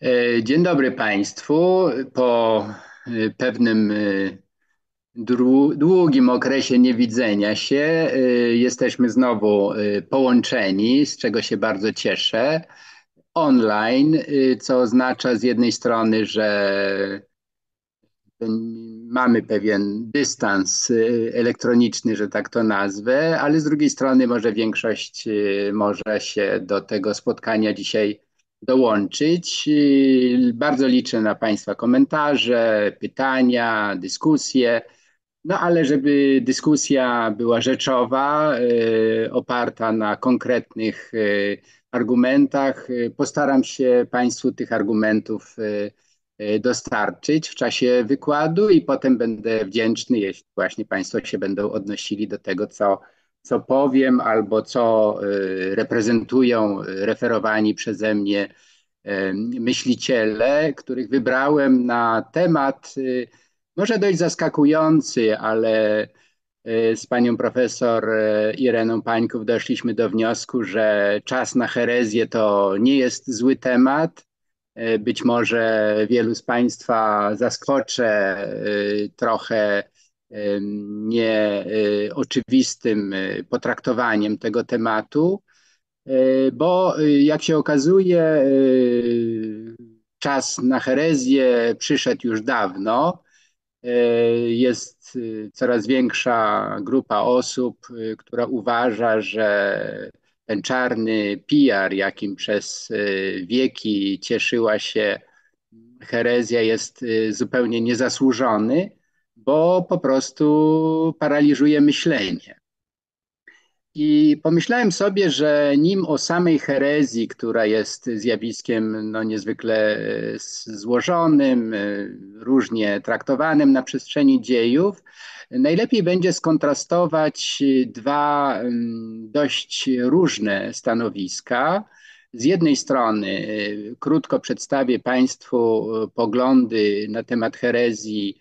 E, dzień dobry Państwu. Po e, pewnym e, długim okresie niewidzenia się jesteśmy znowu połączeni, z czego się bardzo cieszę. Online, co oznacza z jednej strony, że mamy pewien dystans elektroniczny, że tak to nazwę, ale z drugiej strony może większość może się do tego spotkania dzisiaj dołączyć. Bardzo liczę na Państwa komentarze, pytania, dyskusje. No ale żeby dyskusja była rzeczowa, y, oparta na konkretnych y, argumentach, postaram się Państwu tych argumentów dostarczyć w czasie wykładu i potem będę wdzięczny, jeśli właśnie Państwo się będą odnosili do tego, co co powiem albo co y, reprezentują referowani przeze mnie y, myśliciele, których wybrałem na temat y, może dość zaskakujący, ale z panią profesor Ireną Pańków doszliśmy do wniosku, że czas na herezję to nie jest zły temat. Być może wielu z Państwa zaskoczę trochę nieoczywistym y, potraktowaniem tego tematu, y, bo jak się okazuje, czas na herezję przyszedł już dawno. Jest coraz większa grupa osób, która uważa, że ten czarny PR, jakim przez wieki cieszyła się herezja, jest zupełnie niezasłużony bo po prostu paraliżuje myślenie. I pomyślałem sobie, że nim o samej herezji, która jest zjawiskiem no, niezwykle e, złożonym, e, różnie traktowanym na przestrzeni dziejów, najlepiej będzie skontrastować dwa mm, dość różne stanowiska. Z jednej strony e, krótko przedstawię Państwu poglądy na temat herezji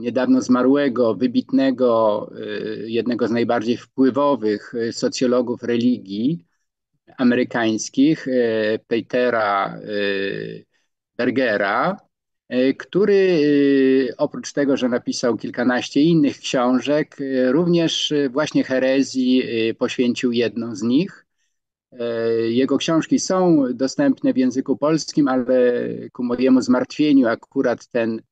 niedawno zmarłego, wybitnego, y, jednego z najbardziej wpływowych y, socjologów religii amerykańskich, Petera Bergera, który oprócz tego, że napisał kilkanaście innych książek, również właśnie herezji poświęcił jedną z nich. Jego książki są dostępne w języku polskim, ale ku mojemu zmartwieniu akurat ten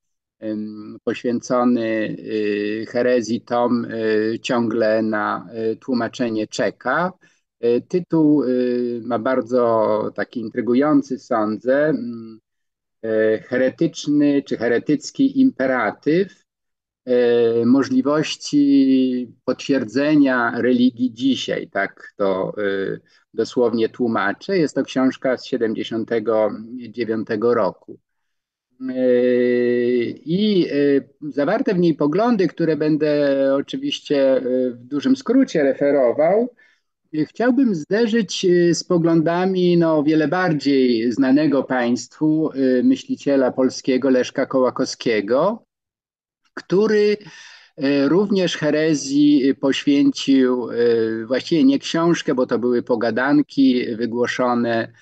poświęcony y, herezji tom y, ciągle na y, tłumaczenie czeka. Tytuł ma bardzo taki intrygujący, sądzę, mm, heretyczny czy heretycki imperatyw możliwości potwierdzenia religii dzisiaj, tak to dosłownie tłumaczę. Jest to książka z 79 roku. I e, zawarte w niej poglądy, które będę oczywiście e, w dużym skrócie referował, chciałbym zderzyć z poglądami no, wiele bardziej znanego Państwu myśliciela polskiego Leszka Kołakowskiego, który również herezji poświęcił właściwie nie książkę, bo to były pogadanki wygłoszone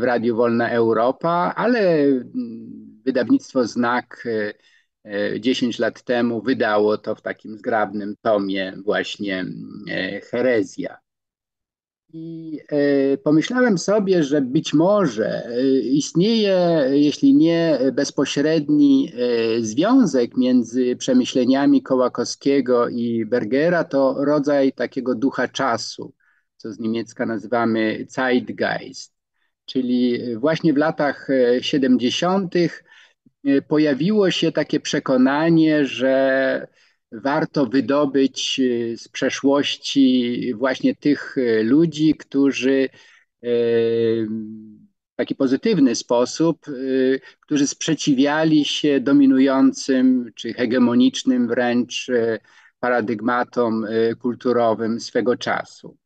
w Radiu Wolna Europa, ale wydawnictwo Znak 10 e, lat temu wydało to w takim zgrabnym tomie właśnie e, Herezja. I e, pomyślałem sobie, że być może istnieje, jeśli nie bezpośredni związek między przemyśleniami Kołakowskiego i Bergera, to rodzaj takiego ducha czasu, co z niemiecka nazywamy Zeitgeist. Czyli właśnie w latach 70 E, pojawiło się takie przekonanie, że warto wydobyć e, z przeszłości właśnie tych e, ludzi, którzy w taki pozytywny sposób, którzy sprzeciwiali się dominującym czy hegemonicznym wręcz paradygmatom kulturowym swego czasu.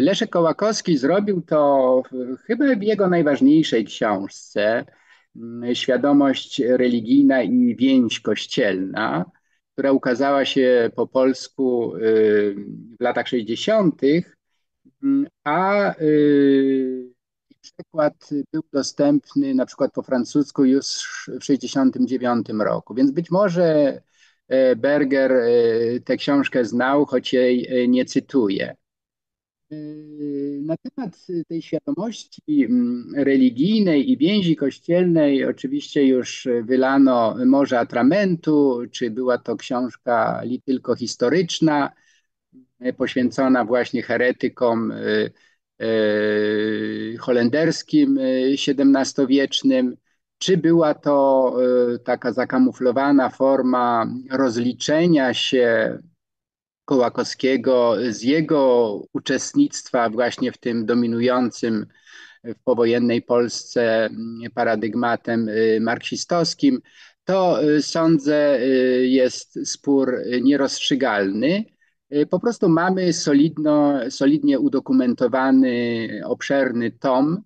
Leszek Kołakowski zrobił to chyba w jego najważniejszej książce, Mm, świadomość religijna i więź kościelna, która ukazała się po polsku y, w latach 60., mm, a przekład był dostępny na przykład po francusku już w 1969 roku, więc być może Berger tę książkę znał, choć jej nie cytuje. Na temat tej świadomości mm, religijnej i więzi kościelnej oczywiście już wylano morze atramentu, czy była to książka li tylko historyczna, e, poświęcona właśnie heretykom e, e, holenderskim XVII-wiecznym, czy była to taka zakamuflowana forma rozliczenia się Kołakowskiego z jego uczestnictwa właśnie w tym dominującym w powojennej Polsce paradygmatem y, marksistowskim, to y, sądzę y, jest spór nierozstrzygalny. Po prostu mamy solidno, solidnie udokumentowany, obszerny tom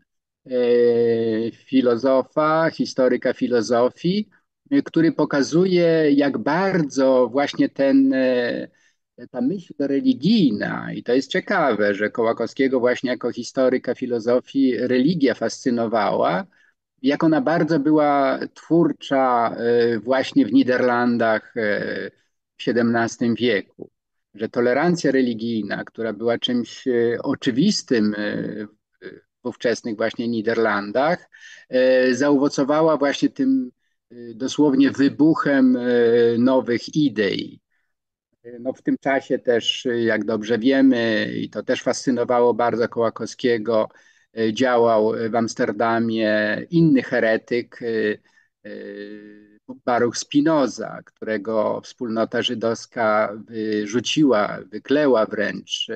filozofa, historyka filozofii, który pokazuje, jak bardzo właśnie ten ta myśl religijna, i to jest ciekawe, że Kołakowskiego właśnie jako historyka filozofii religia fascynowała, jak ona bardzo była twórcza e, właśnie w Niderlandach e, w XVII wieku. Że tolerancja religijna, która była czymś e, oczywistym w ówczesnych właśnie Niderlandach, zaowocowała właśnie tym dosłownie wybuchem nowych idei no w tym czasie też, jak dobrze wiemy, i to też fascynowało bardzo Kołakowskiego, e, działał w Amsterdamie inny heretyk, e, e, Baruch Spinoza, którego wspólnota żydowska wyrzuciła, wykleła wręcz,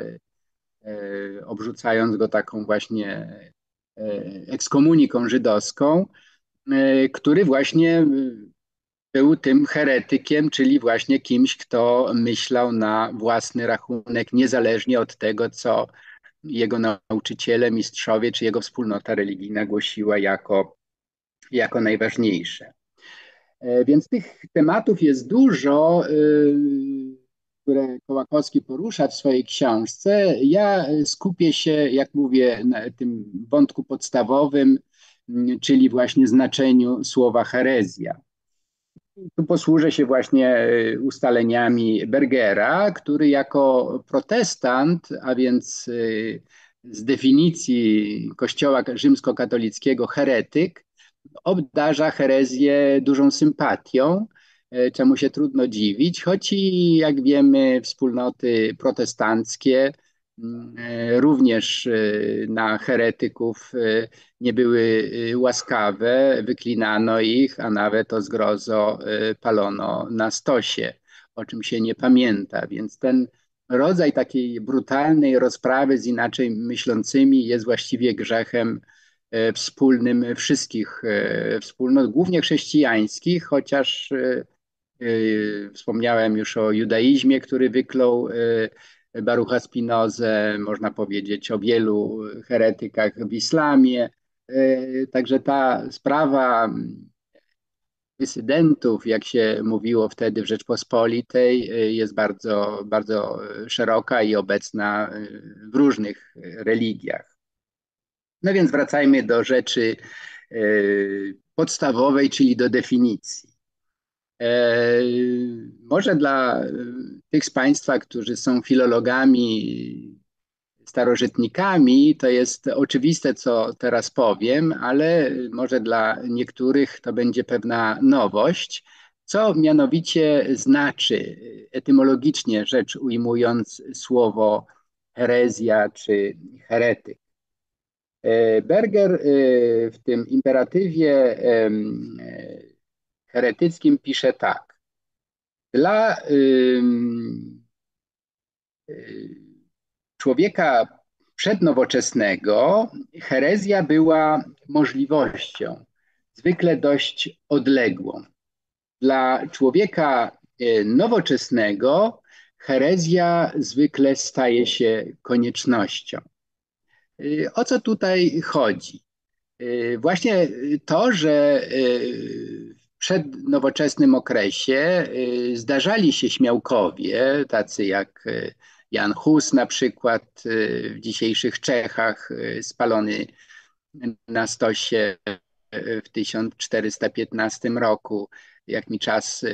obrzucając go taką właśnie ekskomuniką żydowską, który właśnie był tym heretykiem, czyli właśnie kimś, kto myślał na własny rachunek, niezależnie od tego, co jego nauczyciele, mistrzowie czy jego wspólnota religijna głosiła jako, jako najważniejsze. E, więc tych tematów jest dużo, y, które Kołakowski porusza w swojej książce. Ja skupię się, jak mówię, na tym wątku podstawowym, czyli właśnie znaczeniu słowa herezja. Tu posłużę się właśnie e, ustaleniami Bergera, który jako protestant, a więc e, z definicji Kościoła rzymskokatolickiego heretyk, obdarza herezję dużą sympatią, e, czemu się trudno dziwić, choć i jak wiemy wspólnoty protestanckie również e, na heretyków e, nie były łaskawe, wyklinano ich, a nawet o zgrozo palono na stosie, o czym się nie pamięta. Więc ten rodzaj takiej brutalnej rozprawy z inaczej myślącymi jest właściwie grzechem wspólnym wszystkich wspólnot, głównie chrześcijańskich, chociaż wspomniałem już o judaizmie, który wyklął Barucha Spinozę, można powiedzieć o wielu heretykach w islamie. E, także ta sprawa dysydentów, jak się mówiło wtedy w Rzeczpospolitej, e, jest bardzo, bardzo szeroka i obecna w różnych religiach. No więc wracajmy do rzeczy e, podstawowej, czyli do definicji. E, może dla e, tych z Państwa, którzy są filologami, starożytnikami, to jest oczywiste, co teraz powiem, ale może dla niektórych to będzie pewna nowość. Co mianowicie znaczy etymologicznie rzecz ujmując słowo herezja czy heretyk? E, Berger w tym imperatywie heretyckim pisze tak. Dla y, człowieka przednowoczesnego herezja była możliwością, zwykle dość odległą. Dla człowieka y, nowoczesnego herezja zwykle staje się koniecznością. Y, o co tutaj chodzi? Y, właśnie to, że przed nowoczesnym okresie y, zdarzali się śmiałkowie, tacy jak y, Jan Hus na przykład y, w dzisiejszych Czechach, spalony na stosie w 1415 roku. Jak mi czas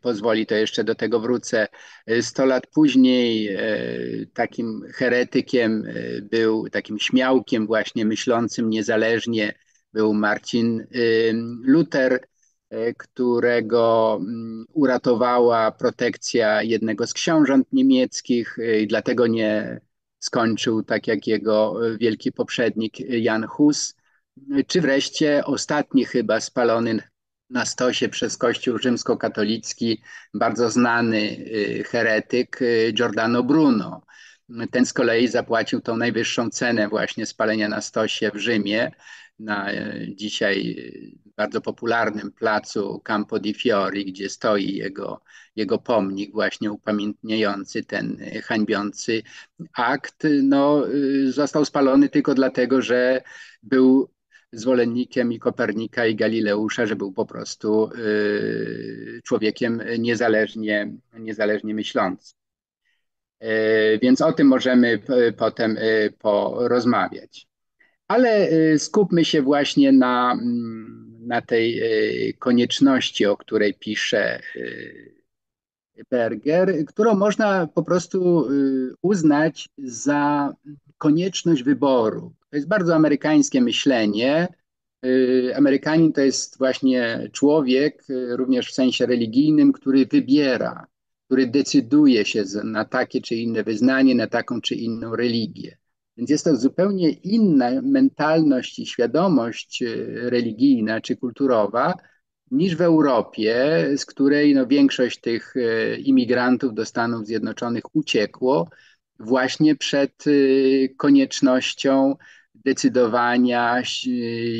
pozwoli, to jeszcze do tego wrócę. Sto lat później takim heretykiem był, takim śmiałkiem właśnie myślącym niezależnie był Marcin Luther, którego mm, uratowała protekcja jednego z książąt niemieckich i dlatego nie skończył tak jak jego wielki poprzednik Jan Hus, czy wreszcie ostatni chyba spalony na stosie przez Kościół rzymskokatolicki, bardzo znany heretyk Giordano Bruno. Ten z kolei zapłacił tą najwyższą cenę właśnie spalenia na stosie w Rzymie, na y, dzisiaj bardzo popularnym placu Campo di Fiori, gdzie stoi jego, jego pomnik właśnie upamiętniający ten hańbiący akt, no, został spalony tylko dlatego, że był zwolennikiem i Kopernika, i Galileusza, że był po prostu y, człowiekiem niezależnie, niezależnie myślącym. Y, więc o tym możemy potem y, porozmawiać. Ale skupmy się właśnie na, mm, na tej konieczności, o której pisze Berger, którą można po prostu uznać za konieczność wyboru. To jest bardzo amerykańskie myślenie. Y, Amerykanin to jest właśnie człowiek, y, również w sensie religijnym, który wybiera, który decyduje się na takie czy inne wyznanie, na taką czy inną religię. Więc jest to zupełnie inna mentalność i świadomość y, religijna czy kulturowa niż w Europie, z której no, większość tych imigrantów do Stanów Zjednoczonych uciekło właśnie przed koniecznością decydowania,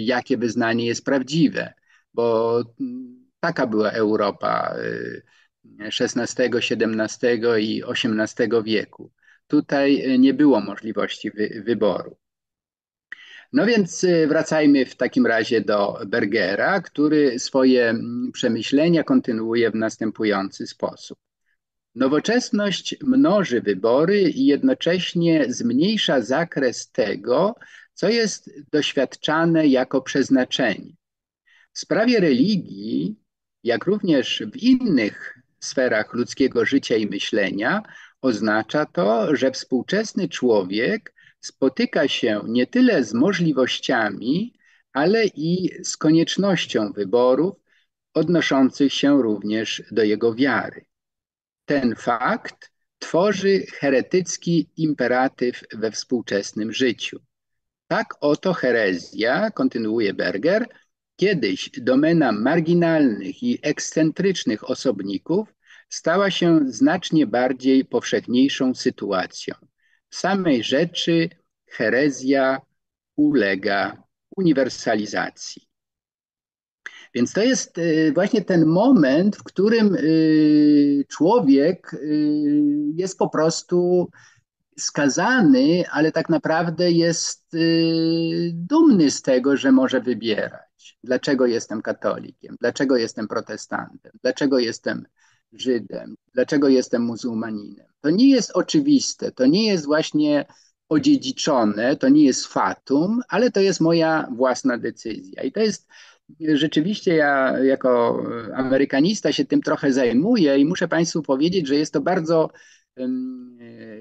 jakie wyznanie jest prawdziwe, bo taka była Europa XVI, XVII i XVIII wieku. Tutaj nie było możliwości wy wyboru. No więc wracajmy w takim razie do Bergera, który swoje przemyślenia kontynuuje w następujący sposób. Nowoczesność mnoży wybory i jednocześnie zmniejsza zakres tego, co jest doświadczane jako przeznaczenie. W sprawie religii, jak również w innych sferach ludzkiego życia i myślenia, oznacza to, że współczesny człowiek spotyka się nie tyle z możliwościami, ale i z koniecznością wyborów odnoszących się również do jego wiary. Ten fakt tworzy heretycki imperatyw we współczesnym życiu. Tak oto herezja, kontynuuje Berger, kiedyś domena marginalnych i ekscentrycznych osobników, stała się znacznie bardziej powszechniejszą sytuacją. W samej rzeczy herezja ulega uniwersalizacji. Więc to jest y, właśnie ten moment, w którym y, człowiek y, jest po prostu skazany, ale tak naprawdę jest dumny z tego, że może wybierać. Dlaczego jestem katolikiem? Dlaczego jestem protestantem? Dlaczego jestem Żydem? Dlaczego jestem muzułmaninem? To nie jest oczywiste, to nie jest właśnie odziedziczone, to nie jest fatum, ale to jest moja własna decyzja. I to jest rzeczywiście ja jako amerykanista się tym trochę zajmuję i muszę Państwu powiedzieć, że jest to bardzo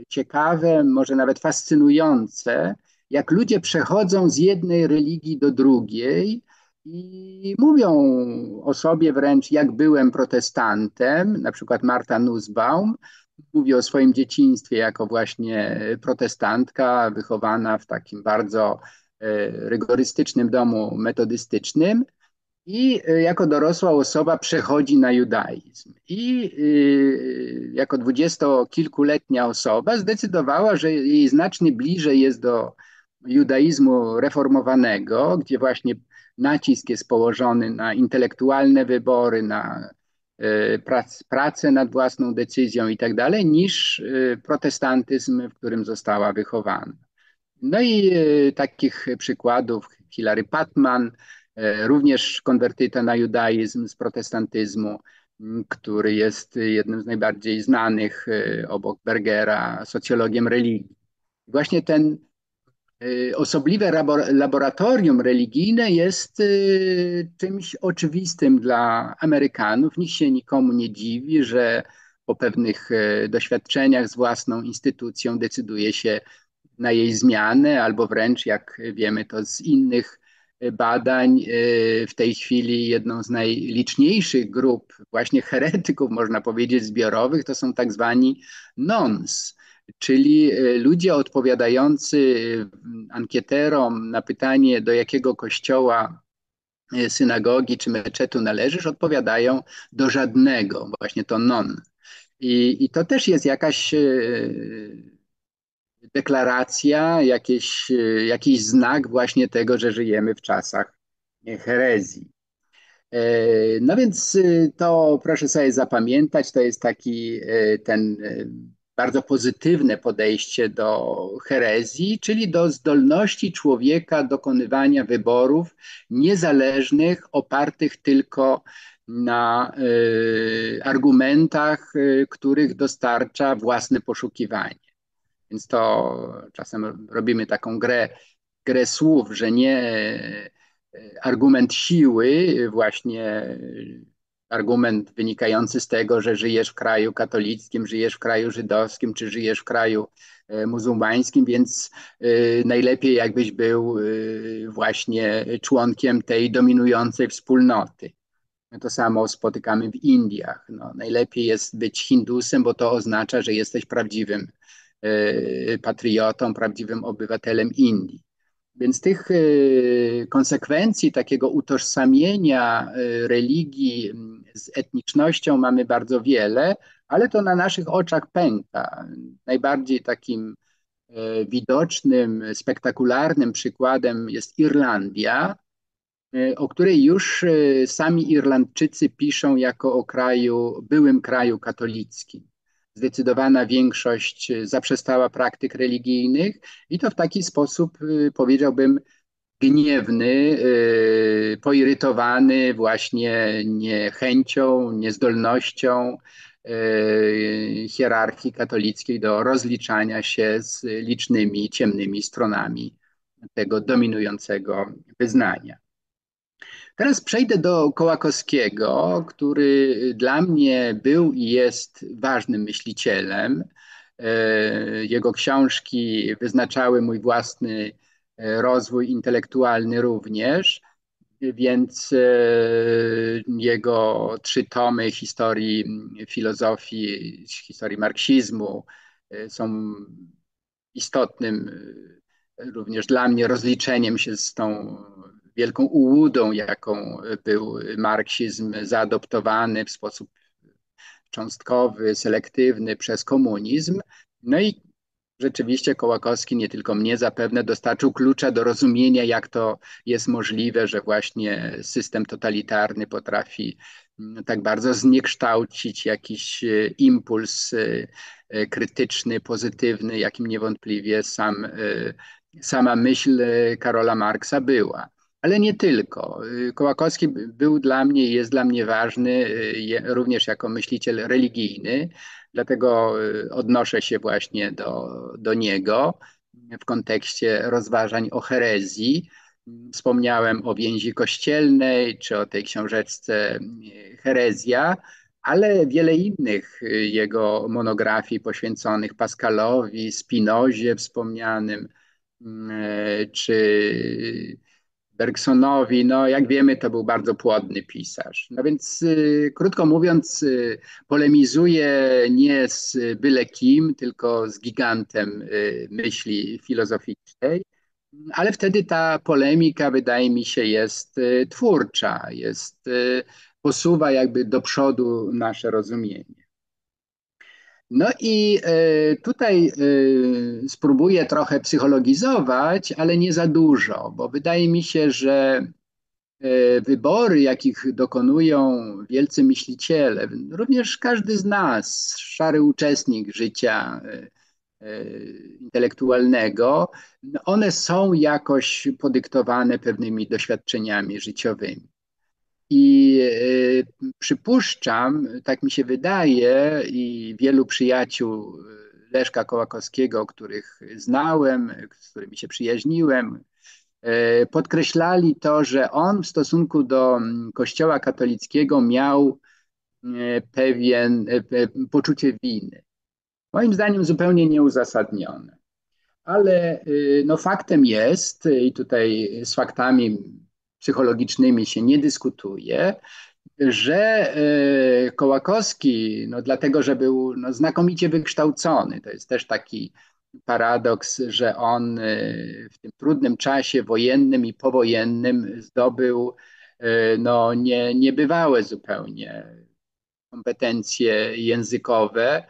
ciekawe, może nawet fascynujące, jak ludzie przechodzą z jednej religii do drugiej i mówią o sobie wręcz, jak byłem protestantem, na przykład Marta Nussbaum mówi o swoim dzieciństwie jako właśnie protestantka, wychowana w takim bardzo e, rygorystycznym domu metodystycznym i y, jako dorosła osoba przechodzi na judaizm. I y, jako dwudziestokilkuletnia osoba zdecydowała, że jej znacznie bliżej jest do judaizmu reformowanego, gdzie właśnie nacisk jest położony na intelektualne wybory, na y, prac, pracę nad własną decyzją i tak dalej, niż protestantyzm, w którym została wychowana. No i takich przykładów Hilary Patman, E, również konwertyta na judaizm z protestantyzmu, który jest jednym z najbardziej znanych e, obok Bergera socjologiem religii. Właśnie ten osobliwe laboratorium religijne jest czymś oczywistym dla Amerykanów. Nikt się nikomu nie dziwi, że po pewnych doświadczeniach z własną instytucją decyduje się na jej zmianę, albo wręcz, jak wiemy to z innych badań, w tej chwili jedną z najliczniejszych grup właśnie heretyków, można powiedzieć, zbiorowych, to są tak zwani nons, czyli ludzie odpowiadający ankieterom na pytanie, do jakiego kościoła synagogi czy meczetu należysz, odpowiadają do żadnego, właśnie to non. I, i to też jest jakaś deklaracja, jakieś, e, jakiś znak właśnie tego, że żyjemy w czasach herezji. E, no więc e, to proszę sobie zapamiętać, to jest taki ten bardzo pozytywne podejście do herezji, czyli do zdolności człowieka dokonywania wyborów niezależnych, opartych tylko na argumentach, których dostarcza własne poszukiwanie. Więc to czasem robimy taką grę, grę słów, że nie e, argument siły, właśnie argument wynikający z tego, że żyjesz w kraju katolickim, żyjesz w kraju żydowskim, czy żyjesz w kraju e, muzułmańskim, więc e, najlepiej jakbyś był właśnie członkiem tej dominującej wspólnoty. To samo spotykamy w Indiach. No, najlepiej jest być Hindusem, bo to oznacza, że jesteś prawdziwym E, patriotą, prawdziwym obywatelem Indii. Więc tych e, konsekwencji takiego utożsamienia e, religii z etnicznością mamy bardzo wiele, ale to na naszych oczach pęka. Najbardziej takim widocznym, spektakularnym przykładem jest Irlandia, o której już sami Irlandczycy piszą jako o kraju, byłym kraju katolickim zdecydowana większość y, zaprzestała praktyk religijnych i to w taki sposób, y, powiedziałbym, gniewny, y, poirytowany właśnie niechęcią, niezdolnością hierarchii katolickiej do rozliczania się z licznymi ciemnymi stronami tego dominującego wyznania. Teraz przejdę do Kołakowskiego, który dla mnie był i jest ważnym myślicielem. E, jego książki wyznaczały mój własny e, rozwój intelektualny również, więc e, jego trzy tomy historii filozofii, historii marksizmu są istotnym również dla mnie rozliczeniem się z tą wielką ułudą, jaką był marksizm zaadoptowany w sposób cząstkowy, selektywny przez komunizm. No i rzeczywiście Kołakowski nie tylko mnie zapewne dostarczył klucza do rozumienia, jak to jest możliwe, że właśnie system totalitarny potrafi mm, tak bardzo zniekształcić jakiś e, impuls e, e, krytyczny, pozytywny, jakim niewątpliwie sam, sama myśl Karola Marksa była. Ale nie tylko. Kołakowski był dla mnie i jest dla mnie ważny również jako myśliciel religijny, dlatego y, odnoszę się właśnie do, do niego w kontekście rozważań o herezji. Wspomniałem o więzi kościelnej, czy o tej książeczce y, Herezja, ale wiele innych y, jego monografii poświęconych Pascalowi, Spinozie wspomnianym, czy Bergsonowi, no jak wiemy, to był bardzo płodny pisarz. No więc y, krótko mówiąc, y, polemizuje nie z byle kim, tylko z gigantem y, myśli filozoficznej, ale wtedy ta polemika, wydaje mi się, jest y, twórcza, jest, y, posuwa jakby do przodu nasze rozumienie. No i e, tutaj e, spróbuję trochę psychologizować, ale nie za dużo, bo wydaje mi się, że e, wybory, jakich dokonują wielcy myśliciele, również każdy z nas, szary uczestnik życia intelektualnego, one są jakoś podyktowane pewnymi doświadczeniami życiowymi. I e, przypuszczam, tak mi się wydaje, i wielu przyjaciół Leszka Kołakowskiego, których znałem, z którymi się przyjaźniłem, e, podkreślali to, że on w stosunku do Kościoła katolickiego miał pewien poczucie winy. Moim zdaniem zupełnie nieuzasadnione. Ale no, faktem jest, i tutaj z faktami psychologicznymi się nie dyskutuje, że e, Kołakowski, no dlatego, że był no, znakomicie wykształcony, to jest też taki paradoks, że on e, w tym trudnym czasie wojennym i powojennym zdobył e, no, nie, niebywałe zupełnie kompetencje językowe.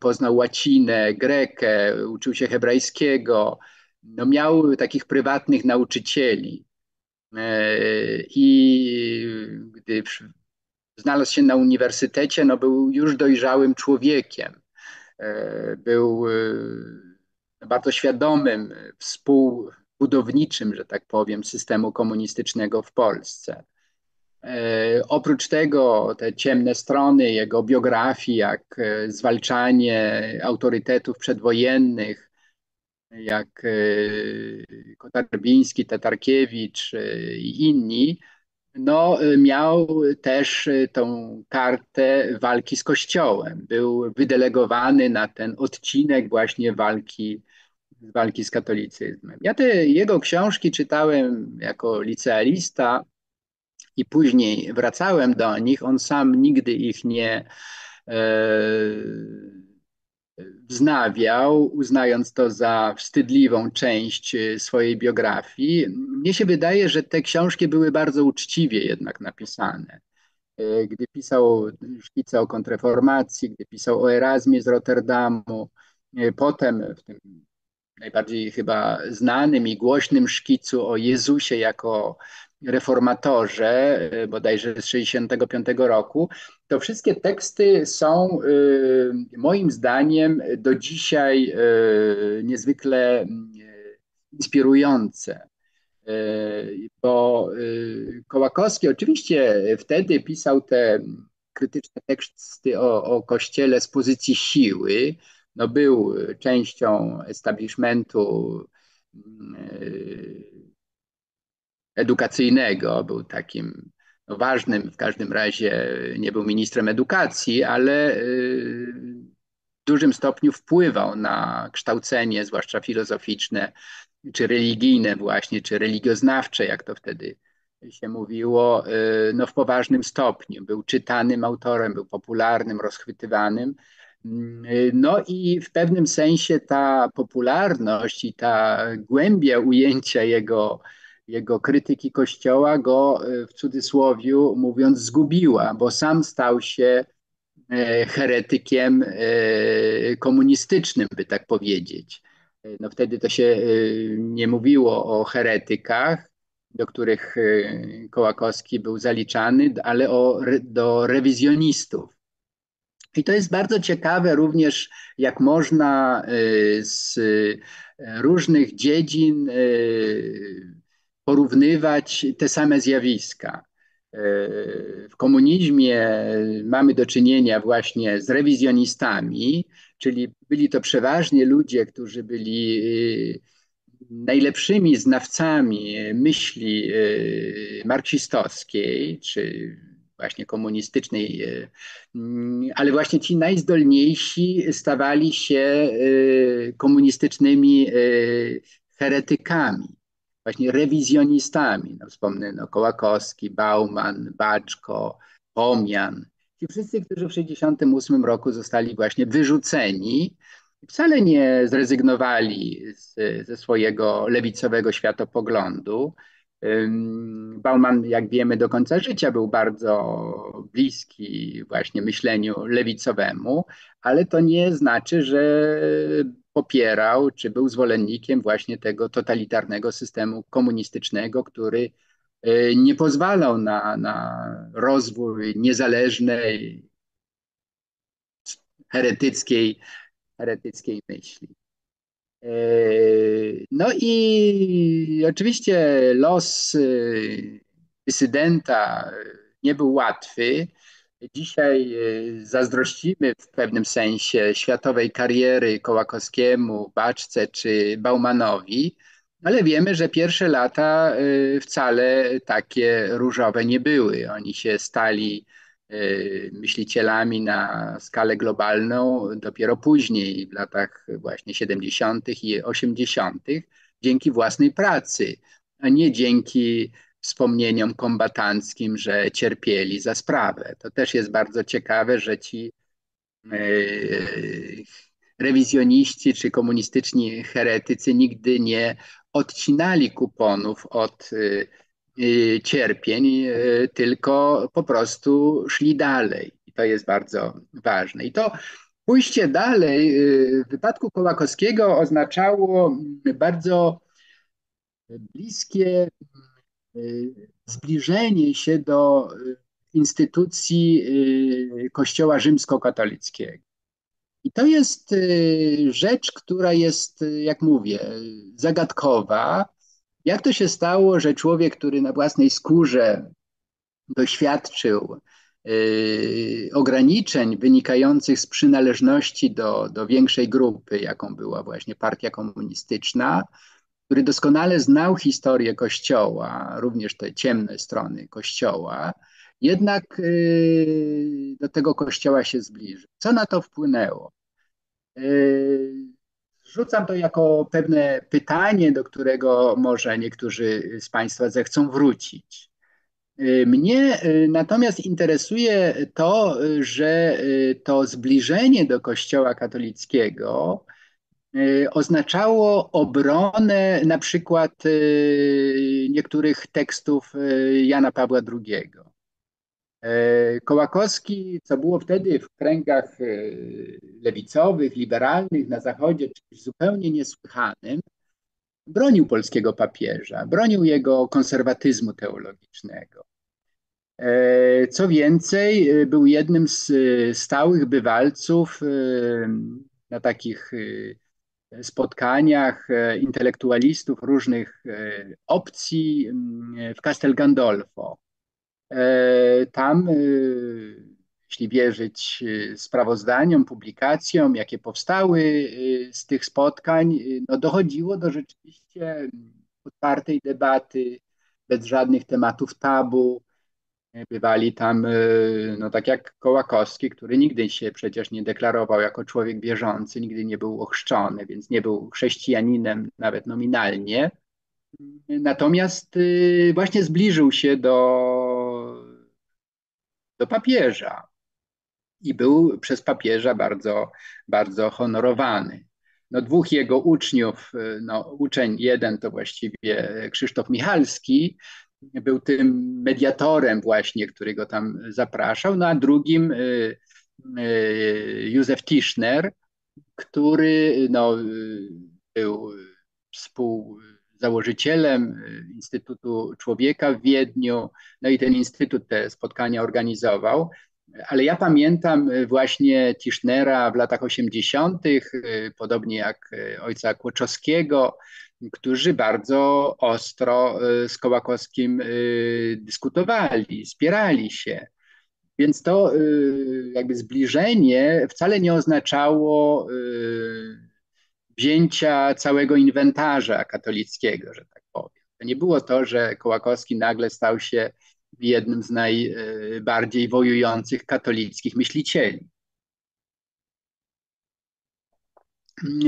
Poznał łacinę, grekę, uczył się hebrajskiego. No, miał takich prywatnych nauczycieli. E, I gdy znalazł się na uniwersytecie, no był już dojrzałym człowiekiem. E, był e, bardzo świadomym współbudowniczym, że tak powiem, systemu komunistycznego w Polsce. Oprócz tego te ciemne strony jego biografii, jak zwalczanie autorytetów przedwojennych, jak e, Kotarbiński, Tatarkiewicz e, i inni, no, e, miał też tą kartę walki z Kościołem. Był wydelegowany na ten odcinek właśnie walki, walki z katolicyzmem. Ja te jego książki czytałem jako licealista i później wracałem do nich. On sam nigdy ich nie wznawiał, uznając to za wstydliwą część e, swojej biografii. Mnie się wydaje, że te książki były bardzo uczciwie jednak napisane. E, gdy pisał szkice o kontreformacji, gdy pisał o Erasmie z Rotterdamu, e, potem w tym najbardziej chyba znanym i głośnym szkicu o Jezusie jako reformatorze, y, bodajże z 65 roku, to wszystkie teksty są y, moim zdaniem do dzisiaj y, niezwykle inspirujące. Bo Kołakowski oczywiście wtedy pisał te krytyczne teksty o, o Kościele z pozycji siły. No był częścią establishmentu edukacyjnego, był takim no, ważnym, w każdym razie nie był ministrem edukacji, ale y, w dużym stopniu wpływał na kształcenie, zwłaszcza filozoficzne, czy religijne właśnie, czy religioznawcze, jak to wtedy się mówiło, y, no w poważnym stopniu. Był czytanym autorem, był popularnym, rozchwytywanym. Y, no i w pewnym sensie ta popularność i ta głębia ujęcia jego jego krytyki Kościoła go e, w cudzysłowie mówiąc zgubiła, bo sam stał się e, heretykiem e, komunistycznym, by tak powiedzieć. No wtedy to się nie mówiło o heretykach, do których Kołakowski był zaliczany, ale o, do rewizjonistów. I to jest bardzo ciekawe również, jak można z różnych dziedzin porównywać te same zjawiska. E, w komunizmie mamy do czynienia właśnie z rewizjonistami, czyli byli to przeważnie ludzie, którzy byli e, najlepszymi znawcami myśli e, marksistowskiej, czy właśnie komunistycznej, ale właśnie ci najzdolniejsi stawali się komunistycznymi heretykami właśnie rewizjonistami. No, wspomnę no, Kołakowski, Bauman, Baczko, Pomian. Ci wszyscy, którzy w 1968 roku zostali właśnie wyrzuceni, wcale nie zrezygnowali z, ze swojego lewicowego światopoglądu. Bauman, jak wiemy, do końca życia był bardzo bliski właśnie myśleniu lewicowemu, ale to nie znaczy, że popierał, czy był zwolennikiem właśnie tego totalitarnego systemu komunistycznego, który e, nie pozwalał na, na rozwój niezależnej, heretyckiej, heretyckiej myśli. E, no i oczywiście los e, dysydenta nie był łatwy. Dzisiaj e, zazdrościmy w pewnym sensie światowej kariery Kołakowskiemu, Baczce czy Baumanowi, ale wiemy, że pierwsze lata e, wcale takie różowe nie były. Oni się stali e, myślicielami na skalę globalną dopiero później, w latach właśnie 70. i 80., dzięki własnej pracy, a nie dzięki wspomnieniom kombatanckim, że cierpieli za sprawę. To też jest bardzo ciekawe, że ci e, rewizjoniści czy komunistyczni heretycy nigdy nie odcinali kuponów od e, e, cierpień, tylko po prostu szli dalej. I to jest bardzo ważne. I to pójście dalej w wypadku Kołakowskiego oznaczało bardzo bliskie zbliżenie się do y, instytucji y, Kościoła rzymskokatolickiego. I to jest rzecz, która jest, jak mówię, zagadkowa. Jak to się stało, że człowiek, który na własnej skórze doświadczył ograniczeń wynikających z przynależności do, do większej grupy, jaką była właśnie partia komunistyczna, który doskonale znał historię Kościoła, również te ciemne strony Kościoła, jednak y, do tego Kościoła się zbliżył. Co na to wpłynęło? Y, rzucam to jako pewne pytanie, do którego może niektórzy z Państwa zechcą wrócić. Y, mnie natomiast interesuje to, że to zbliżenie do Kościoła katolickiego oznaczało obronę na przykład y, niektórych tekstów y, Jana Pawła II. Kołakowski, co było wtedy w kręgach lewicowych, liberalnych na Zachodzie czymś zupełnie niesłychanym, bronił polskiego papieża, bronił jego konserwatyzmu teologicznego. Co więcej, był jednym z stałych bywalców na takich spotkaniach e, intelektualistów różnych e, opcji mm, w Castel Gandolfo. E, tam, jeśli wierzyć sprawozdaniom, publikacjom, jakie powstały z tych spotkań, no dochodziło do rzeczywiście otwartej debaty, bez żadnych tematów tabu, Bywali tam, y, no tak jak Kołakowski, który nigdy się przecież nie deklarował jako człowiek wierzący, nigdy nie był ochrzczony, więc nie był chrześcijaninem nawet nominalnie. Natomiast y, właśnie zbliżył się do, do papieża i był przez papieża bardzo, bardzo honorowany. No, dwóch jego uczniów, y, no, uczeń jeden to właściwie Krzysztof Michalski, był tym mediatorem właśnie, który go tam zapraszał, no a drugim y, y, Józef Tischner, który no, był współzałożycielem Instytutu Człowieka w Wiedniu, no i ten instytut te spotkania organizował. Ale ja pamiętam właśnie Tischnera w latach 80., podobnie jak ojca Kłoczowskiego, którzy bardzo ostro y, z Kołakowskim y, dyskutowali, spierali się. Więc to y, jakby zbliżenie wcale nie oznaczało wzięcia całego inwentarza katolickiego, że tak powiem. To nie było to, że Kołakowski nagle stał się jednym z najbardziej wojujących katolickich myślicieli.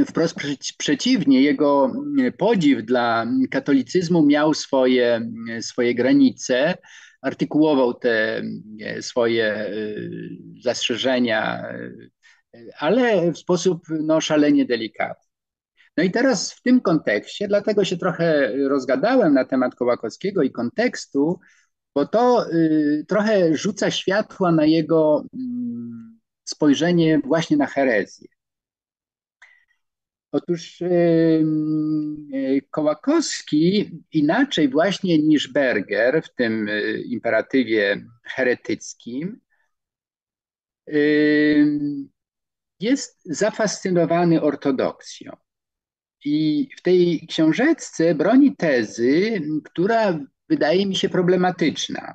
Wprost przeciwnie, jego podziw dla katolicyzmu miał swoje, swoje granice, artykułował te swoje y, zastrzeżenia, ale w sposób no, szalenie delikatny. No i teraz w tym kontekście, dlatego się trochę rozgadałem na temat Kołakowskiego i kontekstu, bo to y, trochę rzuca światła na jego y, spojrzenie właśnie na herezję. Otóż Kołakowski inaczej właśnie niż Berger w tym y, imperatywie heretyckim jest zafascynowany ortodoksją. I w tej książeczce broni tezy, która wydaje mi się problematyczna.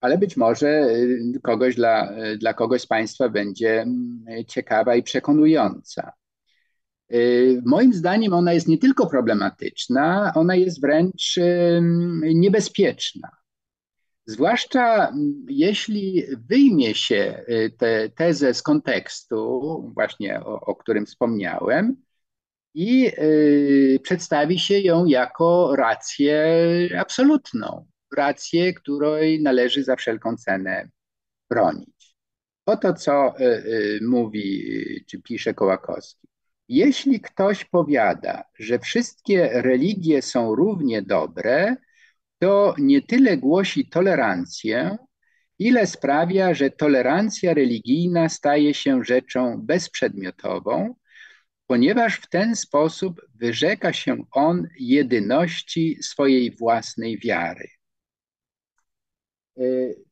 ale być może kogoś dla, dla kogoś z Państwa będzie ciekawa i przekonująca. Moim zdaniem ona jest nie tylko problematyczna, ona jest wręcz niebezpieczna. Zwłaszcza jeśli wyjmie się tę tezę z kontekstu, właśnie o, o którym wspomniałem, i y, przedstawi się ją jako rację absolutną, rację, której należy za wszelką cenę bronić. Oto co y, y, mówi czy pisze Kołakowski. Jeśli ktoś powiada, że wszystkie religie są równie dobre, to nie tyle głosi tolerancję, ile sprawia, że tolerancja religijna staje się rzeczą bezprzedmiotową, ponieważ w ten sposób wyrzeka się on jedyności swojej własnej wiary. E,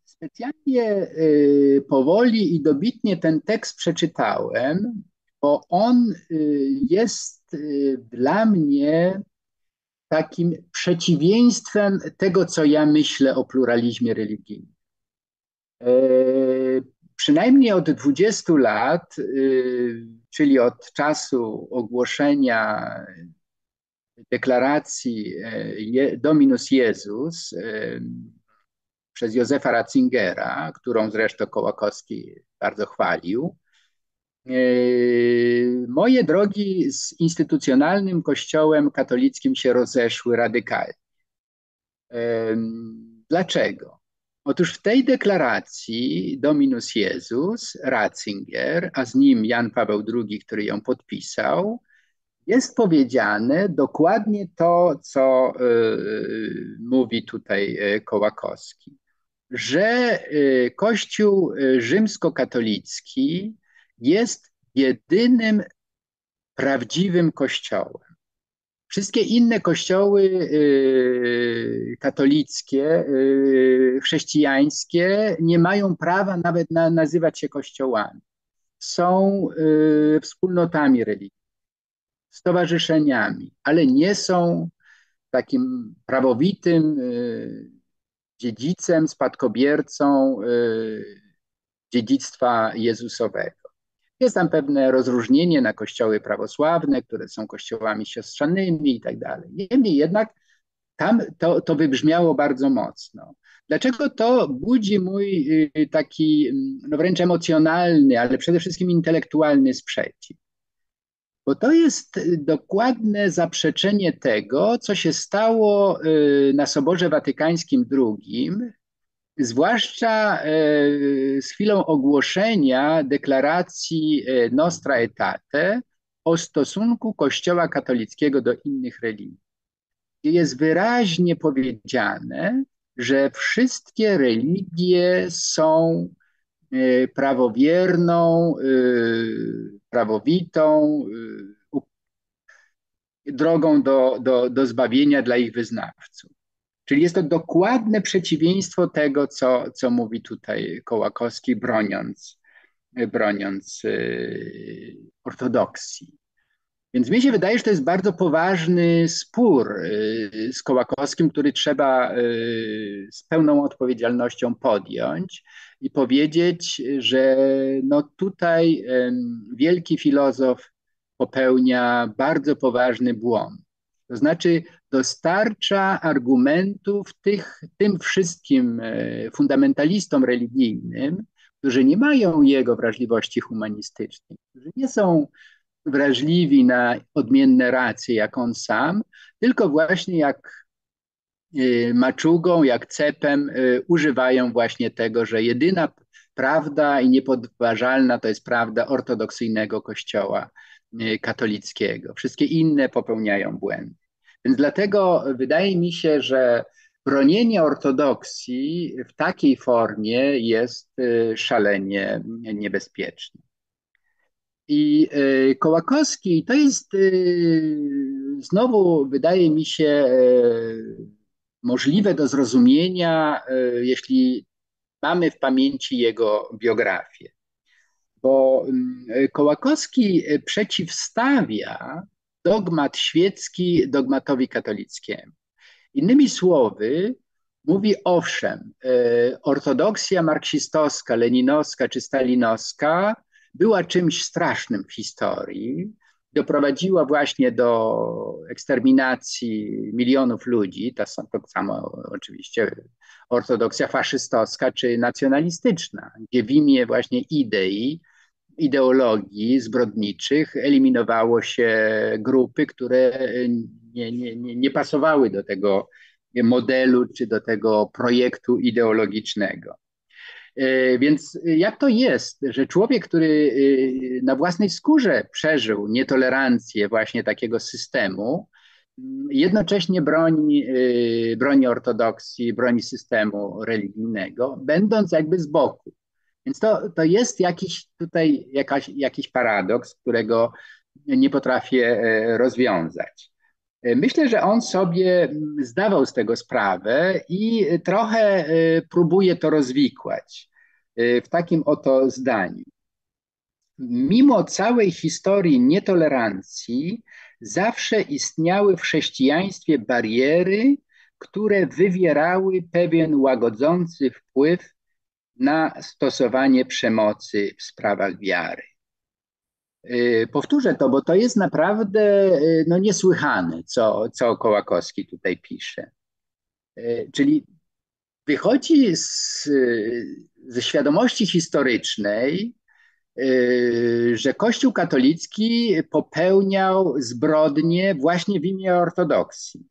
specjalnie e, powoli i dobitnie ten tekst przeczytałem, bo on e, jest dla mnie takim przeciwieństwem tego, co ja myślę o pluralizmie religijnym. Przynajmniej od 20 lat, y, czyli od czasu ogłoszenia deklaracji y, Dominus Jezus y, przez Józefa Ratzingera, którą zresztą Kołakowski bardzo chwalił, moje drogi z instytucjonalnym kościołem katolickim się rozeszły radykalnie. Dlaczego? Otóż w tej deklaracji Dominus Jezus, Ratzinger, a z nim Jan Paweł II, który ją podpisał, jest powiedziane dokładnie to, co y, mówi tutaj y, Kołakowski, że Kościół rzymskokatolicki jest jedynym prawdziwym kościołem. Wszystkie inne kościoły y, katolickie, y, chrześcijańskie nie mają prawa nawet na, nazywać się kościołami. Są y, wspólnotami religijnymi, stowarzyszeniami, ale nie są takim prawowitym dziedzicem, spadkobiercą dziedzictwa Jezusowego. Jest tam pewne rozróżnienie na kościoły prawosławne, które są kościołami siostrzanymi i tak dalej. Niemniej jednak tam to, to wybrzmiało bardzo mocno. Dlaczego to budzi mój y, taki no wręcz emocjonalny, ale przede wszystkim intelektualny sprzeciw? Bo to jest dokładne zaprzeczenie tego, co się stało y, na Soborze Watykańskim II zwłaszcza e, z chwilą ogłoszenia deklaracji e, Nostra Aetate o stosunku Kościoła katolickiego do innych religii. Jest wyraźnie powiedziane, że wszystkie religie są e, prawowierną, prawowitą drogą do, do, do zbawienia dla ich wyznawców. Czyli jest to dokładne przeciwieństwo tego, co, co mówi tutaj Kołakowski, broniąc, broniąc yy, ortodoksji. Więc mi się wydaje, że to jest bardzo poważny spór yy, z Kołakowskim, który trzeba yy, z pełną odpowiedzialnością podjąć i powiedzieć, że no tutaj wielki filozof popełnia bardzo poważny błąd. To znaczy dostarcza argumentów tych, tym wszystkim e, fundamentalistom religijnym, którzy nie mają jego wrażliwości humanistycznej, którzy nie są wrażliwi na odmienne racje jak on sam, tylko właśnie jak e, maczugą, jak cepem e, używają właśnie tego, że jedyna prawda i niepodważalna to jest prawda ortodoksyjnego kościoła katolickiego. Wszystkie inne popełniają błędy. Więc dlatego wydaje mi się, że bronienie ortodoksji w takiej formie jest y, szalenie niebezpieczne. I y, Kołakowski to jest y, znowu, wydaje mi się, możliwe do zrozumienia, jeśli mamy w pamięci jego biografię. Bo mm, Kołakowski przeciwstawia dogmat świecki dogmatowi katolickiemu. Innymi słowy, mówi owszem, ortodoksja marksistowska, leninowska czy stalinowska była czymś strasznym w historii, doprowadziła właśnie do eksterminacji milionów ludzi, to są tak samo oczywiście ortodoksja faszystowska czy nacjonalistyczna, gdzie w imię właśnie idei, ideologii zbrodniczych eliminowało się grupy, które nie, nie, nie, nie pasowały do tego modelu czy do tego projektu ideologicznego. E, więc jak to jest, że człowiek, który e, na własnej skórze przeżył nietolerancję właśnie takiego systemu, jednocześnie broni, e, broni ortodoksji, broni systemu religijnego, będąc jakby z boku. Więc to, to jest jakiś tutaj jakaś, jakiś paradoks, którego nie potrafię rozwiązać. Myślę, że on sobie zdawał z tego sprawę i trochę y, próbuje to rozwikłać w takim oto zdaniu. Mimo całej historii nietolerancji, zawsze istniały w chrześcijaństwie bariery, które wywierały pewien łagodzący wpływ na stosowanie przemocy w sprawach wiary. Y, powtórzę to, bo to jest naprawdę y, no, niesłychane, co, co Kołakowski tutaj pisze. Y, czyli wychodzi z, ze świadomości historycznej, że Kościół katolicki popełniał zbrodnie właśnie w imię ortodoksji.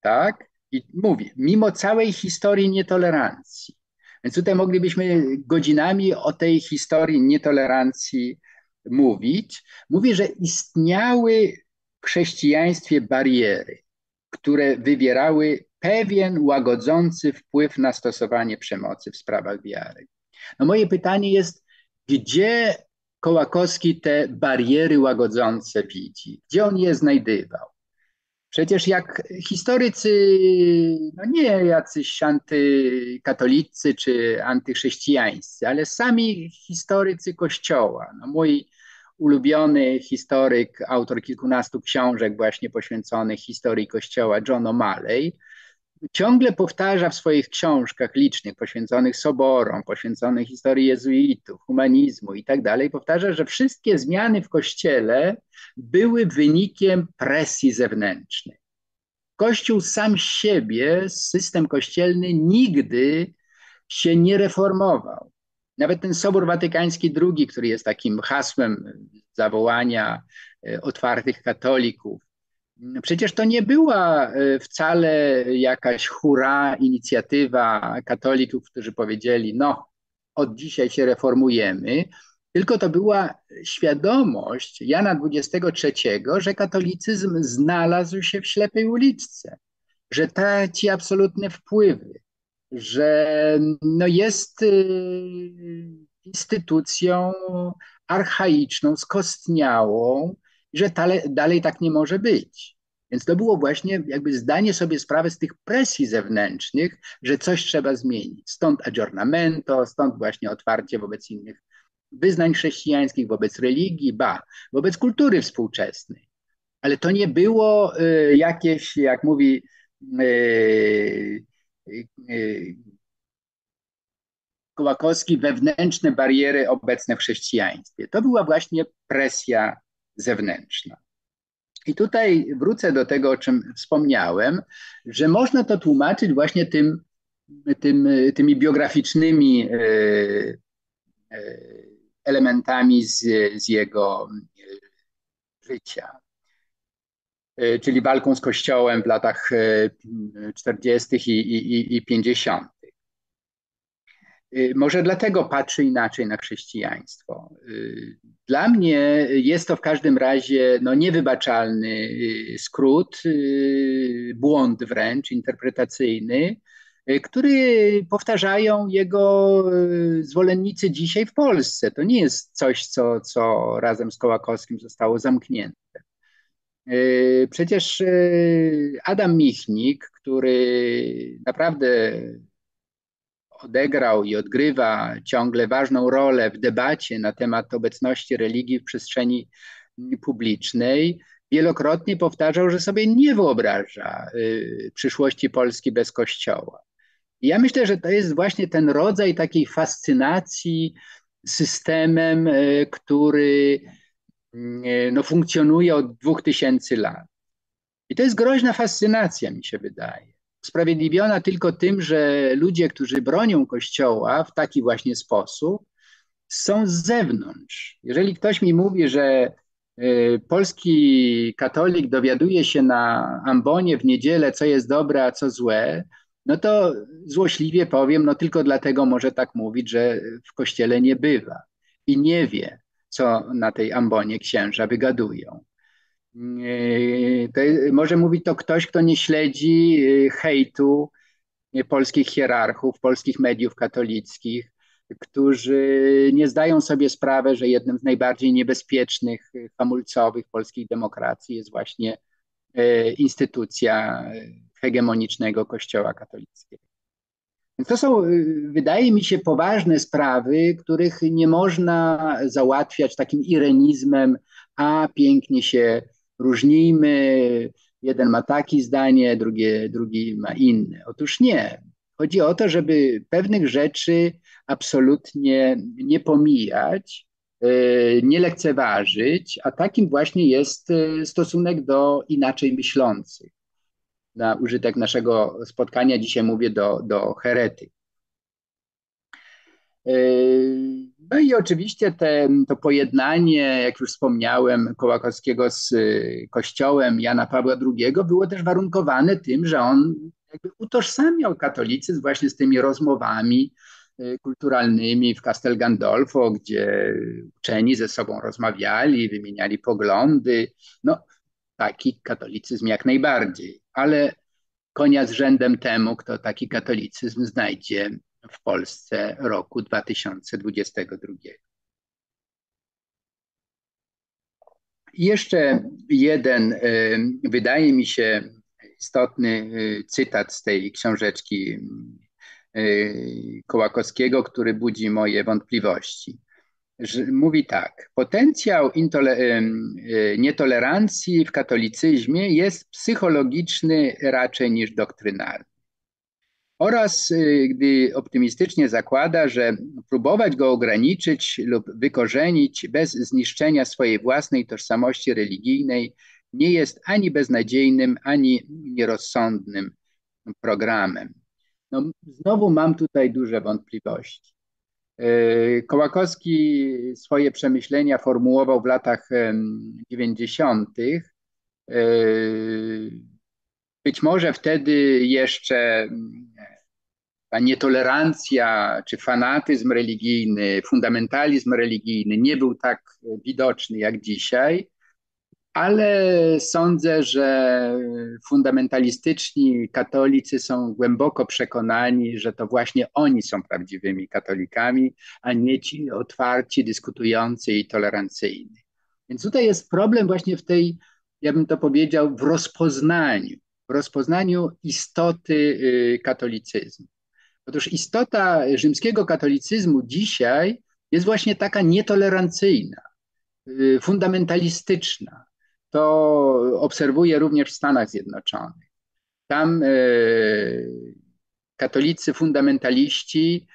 Tak? I mówi, mimo całej historii nietolerancji. Więc tutaj moglibyśmy godzinami o tej historii nietolerancji mówić, mówi, że istniały w chrześcijaństwie bariery, które wywierały pewien łagodzący wpływ na stosowanie przemocy w sprawach wiary. No moje pytanie jest, gdzie Kołakowski te bariery łagodzące widzi? Gdzie on je znajdywał? Przecież jak historycy, no nie jacyś antykatolicy czy antychrześcijańscy, ale sami historycy Kościoła. No mój ulubiony historyk, autor kilkunastu książek właśnie poświęconych historii Kościoła, John O'Malley, ciągle powtarza w swoich książkach licznych, poświęconych soborom, poświęconych historii jezuitów, humanizmu i tak dalej, powtarza, że wszystkie zmiany w Kościele były wynikiem presji zewnętrznej. Kościół sam siebie, system kościelny nigdy się nie reformował. Nawet ten Sobór Watykański II, który jest takim hasłem zawołania e, otwartych katolików, Przecież to nie była e, wcale jakaś hura inicjatywa katolików, którzy powiedzieli: No, od dzisiaj się reformujemy, tylko to była świadomość Jana XXIII, że katolicyzm znalazł się w ślepej uliczce, że traci absolutne wpływy, że no jest y, instytucją archaiczną, skostniałą, że dalej, dalej tak nie może być. Więc to było właśnie jakby zdanie sobie sprawy z tych presji zewnętrznych, że coś trzeba zmienić. Stąd aggiornamento, stąd właśnie otwarcie wobec innych wyznań chrześcijańskich, wobec religii, ba, wobec kultury współczesnej. Ale to nie było y, jakieś, jak mówi y, y, Kołakowski, wewnętrzne bariery obecne w chrześcijaństwie. To była właśnie presja zewnętrzna. I tutaj wrócę do tego, o czym wspomniałem, że można to tłumaczyć właśnie tym, tym, tymi biograficznymi e, e, elementami z, z jego życia. E, czyli walką z Kościołem w latach 40. i, i, i 50. Y, może dlatego patrzy inaczej na chrześcijaństwo. Y, dla mnie jest to w każdym razie no, niewybaczalny y, skrót, błąd wręcz interpretacyjny, który powtarzają jego zwolennicy dzisiaj w Polsce. To nie jest coś, co, co razem z Kołakowskim zostało zamknięte. Przecież Adam Michnik, który naprawdę odegrał i odgrywa ciągle ważną rolę w debacie na temat obecności religii w przestrzeni publicznej, wielokrotnie powtarzał, że sobie nie wyobraża y, przyszłości Polski bez Kościoła. I ja myślę, że to jest właśnie ten rodzaj takiej fascynacji systemem, e, który mm, no, funkcjonuje od dwóch tysięcy lat. I to jest groźna fascynacja, mi się wydaje. Usprawiedliwiona tylko tym, że ludzie, którzy bronią Kościoła w taki właśnie sposób, są z zewnątrz. Jeżeli ktoś mi mówi, że y, polski katolik dowiaduje się na ambonie w niedzielę, co jest dobre, a co złe, no to złośliwie powiem, no tylko dlatego może tak mówić, że w kościele nie bywa i nie wie, co na tej ambonie księża wygadują. Y, to może mówić to ktoś, kto nie śledzi y, hejtu polskich hierarchów, polskich mediów katolickich, którzy nie zdają sobie sprawy, że jednym z najbardziej niebezpiecznych, hamulcowych polskiej demokracji jest właśnie instytucja hegemonicznego Kościoła katolickiego. Więc to są, wydaje mi się, poważne sprawy, których nie można załatwiać takim irenizmem, a pięknie się różnimy, jeden ma takie zdanie, drugie, drugi ma inne. Otóż nie. Chodzi o to, żeby pewnych rzeczy absolutnie nie pomijać, e, nie lekceważyć, a takim właśnie jest e, stosunek do inaczej myślących. Na użytek naszego spotkania dzisiaj mówię do, do heretyk. E, no i oczywiście te, to pojednanie, jak już wspomniałem, Kołakowskiego z kościołem Jana Pawła II było też warunkowane tym, że on jakby utożsamiał katolicyzm właśnie z tymi rozmowami y, kulturalnymi w Castel Gandolfo, gdzie uczeni ze sobą rozmawiali, wymieniali poglądy. No, taki katolicyzm jak najbardziej, ale konia z rzędem temu, kto taki katolicyzm znajdzie w Polsce roku 2022. jeszcze jeden, y, wydaje mi się, istotny y, cytat z tej książeczki y, Kołakowskiego, który budzi moje wątpliwości. Mówi tak: Potencjał nietolerancji w katolicyzmie jest psychologiczny raczej niż doktrynalny. Oraz gdy optymistycznie zakłada, że próbować go ograniczyć lub wykorzenić bez zniszczenia swojej własnej tożsamości religijnej nie jest ani beznadziejnym, ani nierozsądnym programem. No, znowu mam tutaj duże wątpliwości. E, Kołakowski swoje przemyślenia formułował w latach 90. Być może wtedy jeszcze ta nietolerancja czy fanatyzm religijny, fundamentalizm religijny nie był tak widoczny jak dzisiaj ale sądzę, że fundamentalistyczni katolicy są głęboko przekonani, że to właśnie oni są prawdziwymi katolikami, a nie ci otwarci, dyskutujący i tolerancyjni. Więc tutaj jest problem właśnie w tej, ja bym to powiedział, w rozpoznaniu, w rozpoznaniu istoty y, katolicyzmu. Otóż istota rzymskiego katolicyzmu dzisiaj jest właśnie taka nietolerancyjna, y, fundamentalistyczna, to obserwuję również w Stanach Zjednoczonych. Tam e, katolicy fundamentaliści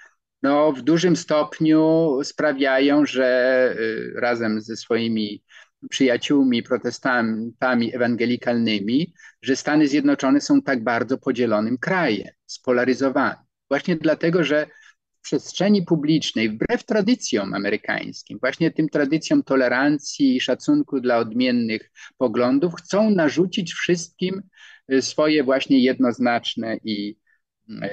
no, w dużym stopniu sprawiają, że razem ze swoimi przyjaciółmi, protestantami ewangelikalnymi, że Stany Zjednoczone są tak bardzo podzielonym krajem, spolaryzowanym. Właśnie dlatego, że przestrzeni publicznej, wbrew tradycjom amerykańskim, właśnie tym tradycjom tolerancji i szacunku dla odmiennych poglądów, chcą narzucić wszystkim y, swoje właśnie jednoznaczne i e,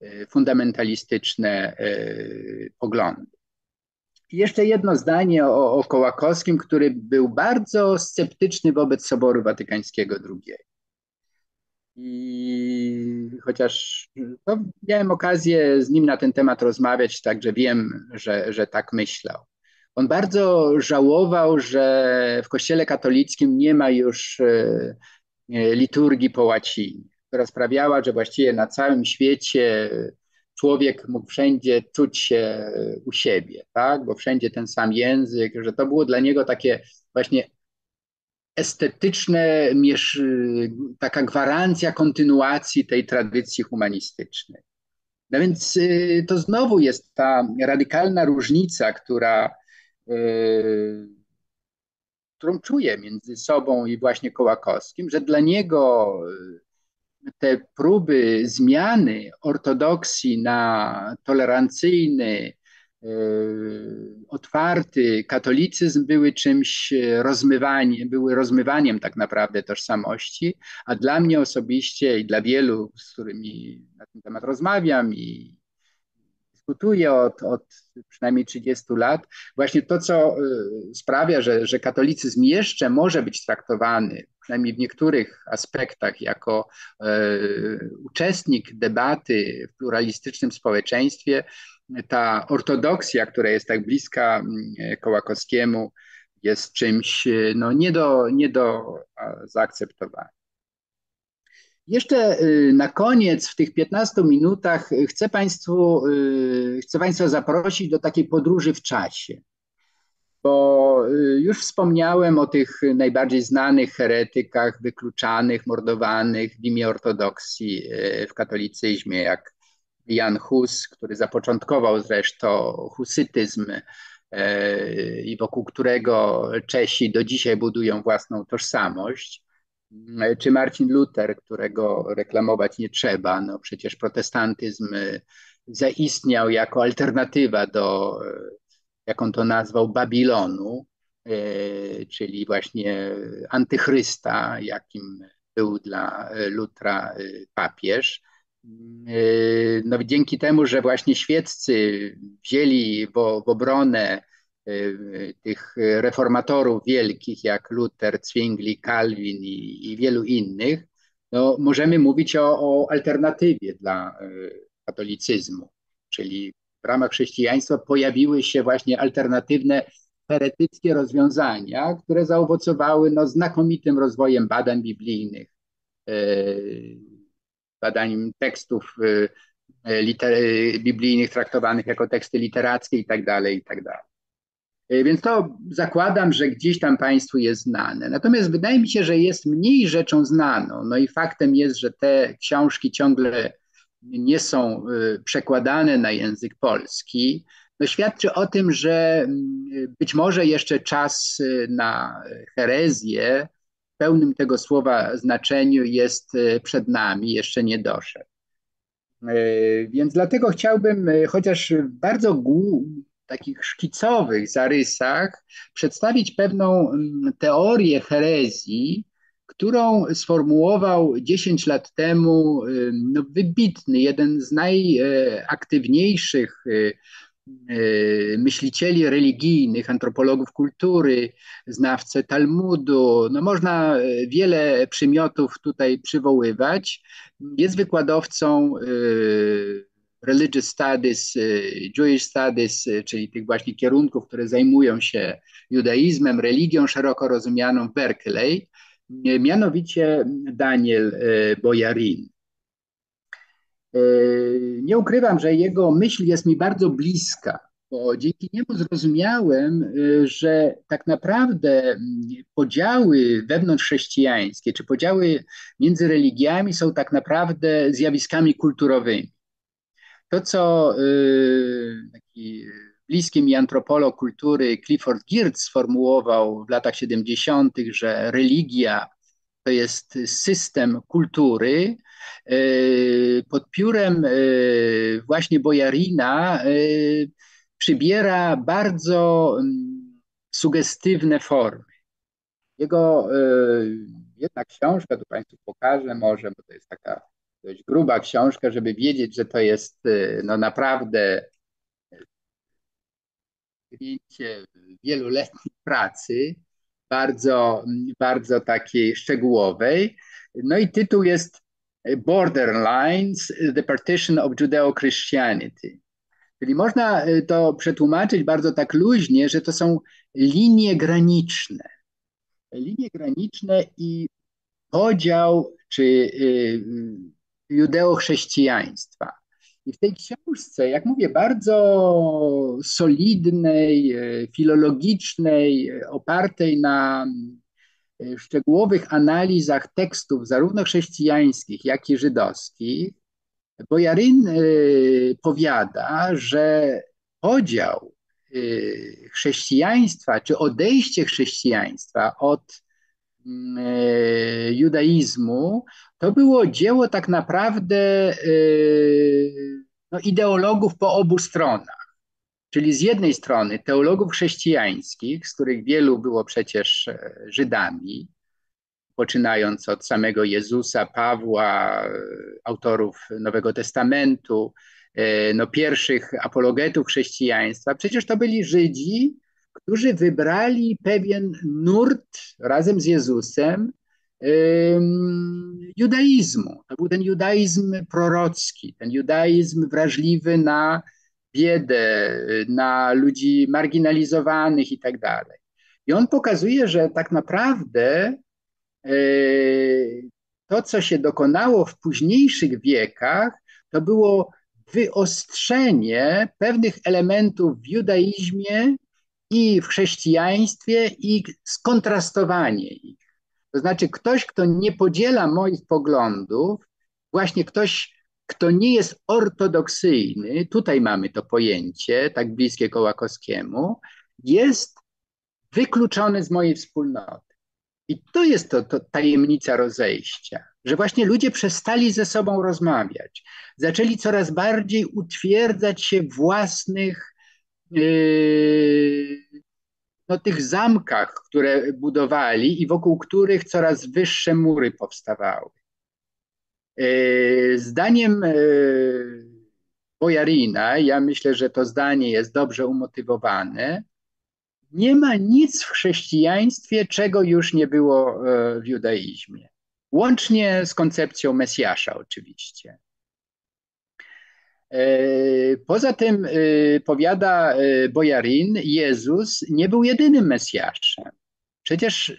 e, fundamentalistyczne e, poglądy. Jeszcze jedno zdanie o, o Kołakowskim, który był bardzo sceptyczny wobec Soboru Watykańskiego II. I chociaż no, miałem okazję z nim na ten temat rozmawiać, także wiem, że, że tak myślał. On bardzo żałował, że w Kościele katolickim nie ma już e, liturgii po łacinie, która sprawiała, że właściwie na całym świecie człowiek mógł wszędzie czuć się u siebie, tak? bo wszędzie ten sam język, że to było dla niego takie właśnie estetyczne, taka gwarancja kontynuacji tej tradycji humanistycznej. No więc y, to znowu jest ta radykalna różnica, która, którą czuję między sobą i właśnie Kołakowskim, że dla niego te próby zmiany ortodoksji na tolerancyjny, otwarty katolicyzm były czymś rozmywaniem, były rozmywaniem tak naprawdę tożsamości, a dla mnie osobiście i dla wielu, z którymi na ten temat rozmawiam i dyskutuję od, od przynajmniej 30 lat, właśnie to, co y, sprawia, że, że katolicyzm jeszcze może być traktowany, przynajmniej w niektórych aspektach, jako y, uczestnik debaty w pluralistycznym społeczeństwie, ta ortodoksja, która jest tak bliska Kołakowskiemu, jest czymś no, nie, do, nie do zaakceptowania. Jeszcze y, na koniec, w tych 15 minutach, chcę Państwu, chcę Państwa zaprosić do takiej podróży w czasie. Bo y, już wspomniałem o tych najbardziej znanych heretykach, wykluczanych, mordowanych w imię ortodoksji w katolicyzmie, jak Jan Hus, który zapoczątkował zresztą husytyzm e, i wokół którego Czesi do dzisiaj budują własną tożsamość, czy Marcin Luther, którego reklamować nie trzeba. No przecież protestantyzm zaistniał jako alternatywa do, jak on to nazwał, Babilonu, e, czyli właśnie antychrysta, jakim był dla Lutra papież. Yy, no, dzięki temu, że właśnie świeccy wzięli w, w obronę tych reformatorów wielkich jak Luther, Zwingli, Calvin i, i wielu innych, no, możemy mówić o, o alternatywie dla katolicyzmu, czyli w ramach chrześcijaństwa pojawiły się właśnie alternatywne heretyckie rozwiązania, które zaowocowały no, znakomitym rozwojem badań biblijnych badaniem tekstów y, y, liter, biblijnych traktowanych jako teksty literackie i tak dalej, i tak. Więc to zakładam, że gdzieś tam Państwu jest znane. Natomiast wydaje mi się, że jest mniej rzeczą znaną. No i faktem jest, że te książki ciągle nie są przekładane na język polski. No świadczy o tym, że mm, być może jeszcze czas na herezję pełnym tego słowa znaczeniu jest e, przed nami, jeszcze nie doszedł. Więc dlatego chciałbym, chociaż w bardzo takich szkicowych zarysach, przedstawić pewną mm, teorię herezji, którą sformułował 10 lat temu no, wybitny, jeden z najaktywniejszych E, myślicieli religijnych, antropologów kultury, znawcę Talmudu. No można e, wiele przymiotów tutaj przywoływać. Jest wykładowcą religious studies, Jewish studies, czyli tych właśnie kierunków, które zajmują się judaizmem, religią szeroko rozumianą w Berkeley, mianowicie Daniel Boyarin. E, nie ukrywam, że jego myśl jest mi bardzo bliska, bo dzięki niemu zrozumiałem, e, że tak naprawdę podziały wewnątrzchrześcijańskie czy podziały między religiami są tak naprawdę zjawiskami kulturowymi. To, co e, taki bliski mi antropolog kultury Clifford Geertz sformułował w latach 70., że religia to jest system kultury, e, pod piórem e, właśnie Bojarina e, przybiera bardzo mm, sugestywne formy. Jego jedna książka, tu Państwu pokażę może, bo to jest taka dość gruba książka, żeby wiedzieć, że to jest no naprawdę zdjęcie wieloletniej pracy bardzo, bardzo takiej szczegółowej. No i tytuł jest Borderlines, The Partition of Judeo-Christianity. Czyli można y, to przetłumaczyć bardzo tak luźnie, że to są linie graniczne. Linie graniczne i podział czy y, y, judeo-chrześcijaństwa. I w tej książce, jak mówię, bardzo solidnej, e, filologicznej, e, opartej na w szczegółowych analizach tekstów zarówno chrześcijańskich, jak i żydowskich, Bojaryn powiada, że podział chrześcijaństwa, czy odejście chrześcijaństwa od judaizmu, to było dzieło tak naprawdę no, ideologów po obu stronach. Czyli z jednej strony teologów chrześcijańskich, z których wielu było przecież e, Żydami, poczynając od samego Jezusa, Pawła, e, autorów Nowego Testamentu, e, no, pierwszych apologetów chrześcijaństwa. Przecież to byli Żydzi, którzy wybrali pewien nurt razem z Jezusem judaizmu. To był ten judaizm prorocki, ten judaizm wrażliwy na biedę, na ludzi marginalizowanych i tak dalej. I on pokazuje, że tak naprawdę e, to, co się dokonało w późniejszych wiekach, to było wyostrzenie pewnych elementów w judaizmie i w chrześcijaństwie i skontrastowanie ich. To znaczy, ktoś, kto nie podziela moich poglądów, właśnie ktoś, kto nie jest ortodoksyjny, tutaj mamy to pojęcie, tak bliskie Kołakowskiemu, jest wykluczony z mojej wspólnoty. I to jest to, to tajemnica rozejścia, że właśnie ludzie przestali ze sobą rozmawiać, zaczęli coraz bardziej utwierdzać się własnych no, tych zamkach, które budowali i wokół których coraz wyższe mury powstawały. E, zdaniem e, Bojarina, ja myślę, że to zdanie jest dobrze umotywowane, nie ma nic w chrześcijaństwie, czego już nie było w judaizmie. Łącznie z koncepcją Mesjasza, oczywiście. E, poza tym, e, powiada e, Bojarin, Jezus nie był jedynym Mesjaszem. Przecież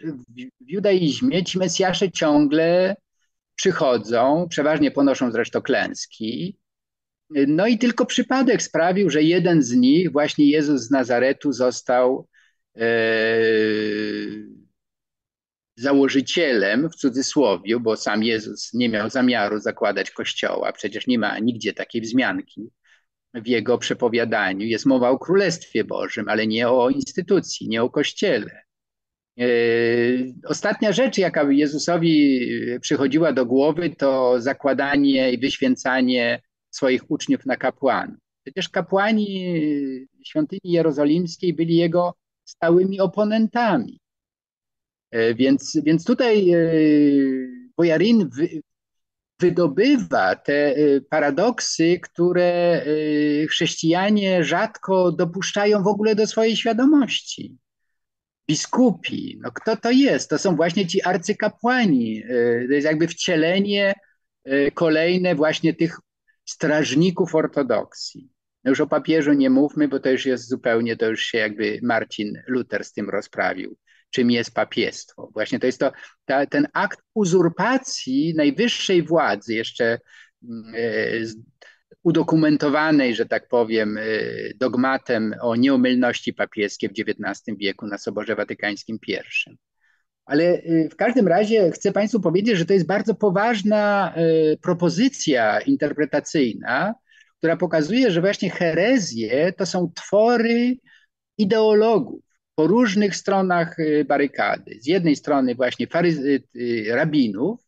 w judaizmie ci Mesjasze ciągle przychodzą, przeważnie ponoszą zresztą klęski. No i tylko przypadek sprawił, że jeden z nich, właśnie Jezus z Nazaretu, został założycielem, w cudzysłowie, bo sam Jezus nie miał zamiaru zakładać kościoła, przecież nie ma nigdzie takiej wzmianki w jego przepowiadaniu. Jest mowa o Królestwie Bożym, ale nie o instytucji, nie o kościele. E, ostatnia rzecz, jaka Jezusowi przychodziła do głowy, to zakładanie i wyświęcanie swoich uczniów na kapłanów. Przecież kapłani świątyni jerozolimskiej byli jego stałymi oponentami. E, więc, więc tutaj e, Bojarin wydobywa te e, paradoksy, które chrześcijanie rzadko dopuszczają w ogóle do swojej świadomości. Biskupi, no kto to jest? To są właśnie ci arcykapłani. To jest jakby wcielenie kolejne właśnie tych strażników ortodoksji. No już o papieżu nie mówmy, bo to już jest zupełnie, to już się jakby Marcin Luther z tym rozprawił czym jest papiestwo. Właśnie to jest to, ta, ten akt uzurpacji najwyższej władzy, jeszcze mm, e, udokumentowanej, że tak powiem, e, dogmatem o nieomylności papieskiej w XIX wieku na Soborze Watykańskim I. Ale e, w każdym razie chcę Państwu powiedzieć, że to jest bardzo poważna propozycja interpretacyjna, która pokazuje, że właśnie herezje to są twory ideologów po różnych stronach y, barykady. Z jednej strony właśnie faryzy, y, rabinów,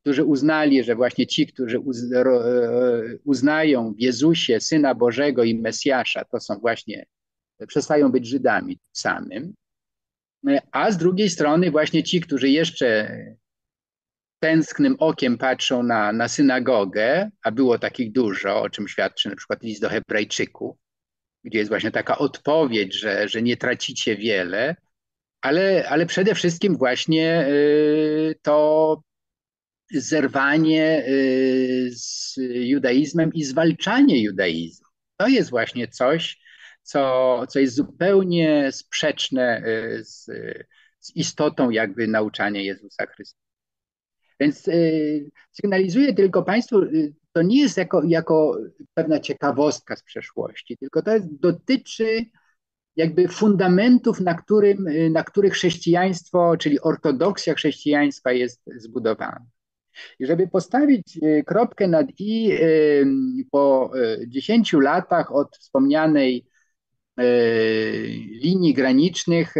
którzy uznali, że właśnie ci, którzy e, uznają w Jezusie Syna Bożego i Mesjasza, to są właśnie, przestają być Żydami samym, a z drugiej strony właśnie ci, którzy jeszcze tęsknym okiem patrzą na, na synagogę, a było takich dużo, o czym świadczy na przykład list do Hebrajczyków, gdzie jest właśnie taka odpowiedź, że, że nie tracicie wiele, ale, ale przede wszystkim właśnie y, to zerwanie y, z judaizmem i zwalczanie judaizmu. To jest właśnie coś, co, co jest zupełnie sprzeczne y, z, z istotą jakby nauczania Jezusa Chrystusa. Więc sygnalizuję tylko Państwu to nie jest jako, jako pewna ciekawostka z przeszłości, tylko to jest, dotyczy jakby fundamentów, na, którym, na których chrześcijaństwo, czyli ortodoksja chrześcijaństwa jest zbudowana. I żeby postawić kropkę nad i po 10 latach od wspomnianej linii granicznych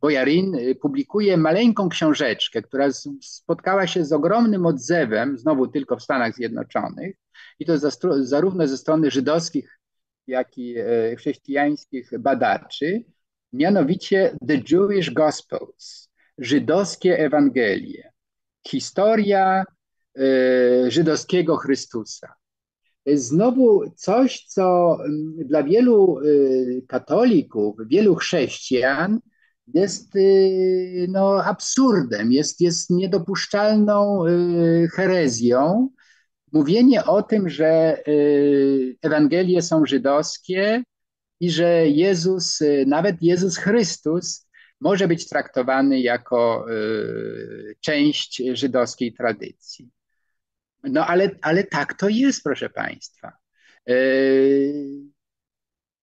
Bojarin publikuje maleńką książeczkę, która spotkała się z ogromnym odzewem, znowu tylko w Stanach Zjednoczonych, i to zarówno ze strony żydowskich, jak i e, chrześcijańskich badaczy, mianowicie The Jewish Gospels, żydowskie Ewangelie, historia e, żydowskiego Chrystusa. Znowu coś, co mm, dla wielu e, katolików, wielu chrześcijan jest no, absurdem, jest, jest niedopuszczalną herezją, mówienie o tym, że y, Ewangelie są żydowskie i że Jezus, y, nawet Jezus Chrystus, może być traktowany jako y, część żydowskiej tradycji. No ale, ale tak to jest, proszę Państwa.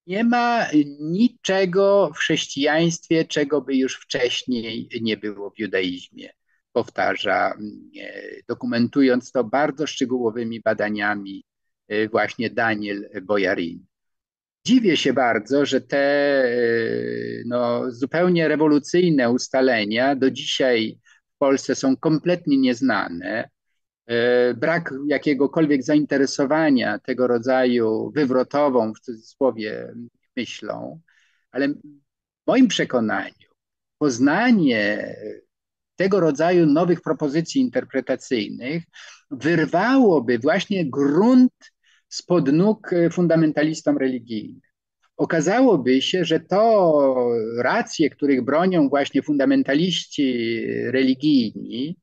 Nie ma niczego w chrześcijaństwie, czego by już wcześniej nie było w judaizmie powtarza, mm, e, dokumentując to bardzo szczegółowymi badaniami e, właśnie Daniel Bojarin. Dziwię się bardzo, że te e, no, zupełnie rewolucyjne ustalenia do dzisiaj w Polsce są kompletnie nieznane. Brak jakiegokolwiek zainteresowania tego rodzaju wywrotową, w cudzysłowie, myślą, ale w moim przekonaniu poznanie tego rodzaju nowych propozycji interpretacyjnych wyrwałoby właśnie grunt spod nóg e, fundamentalistom religijnym. Okazałoby się, że to racje, których bronią właśnie fundamentaliści religijni,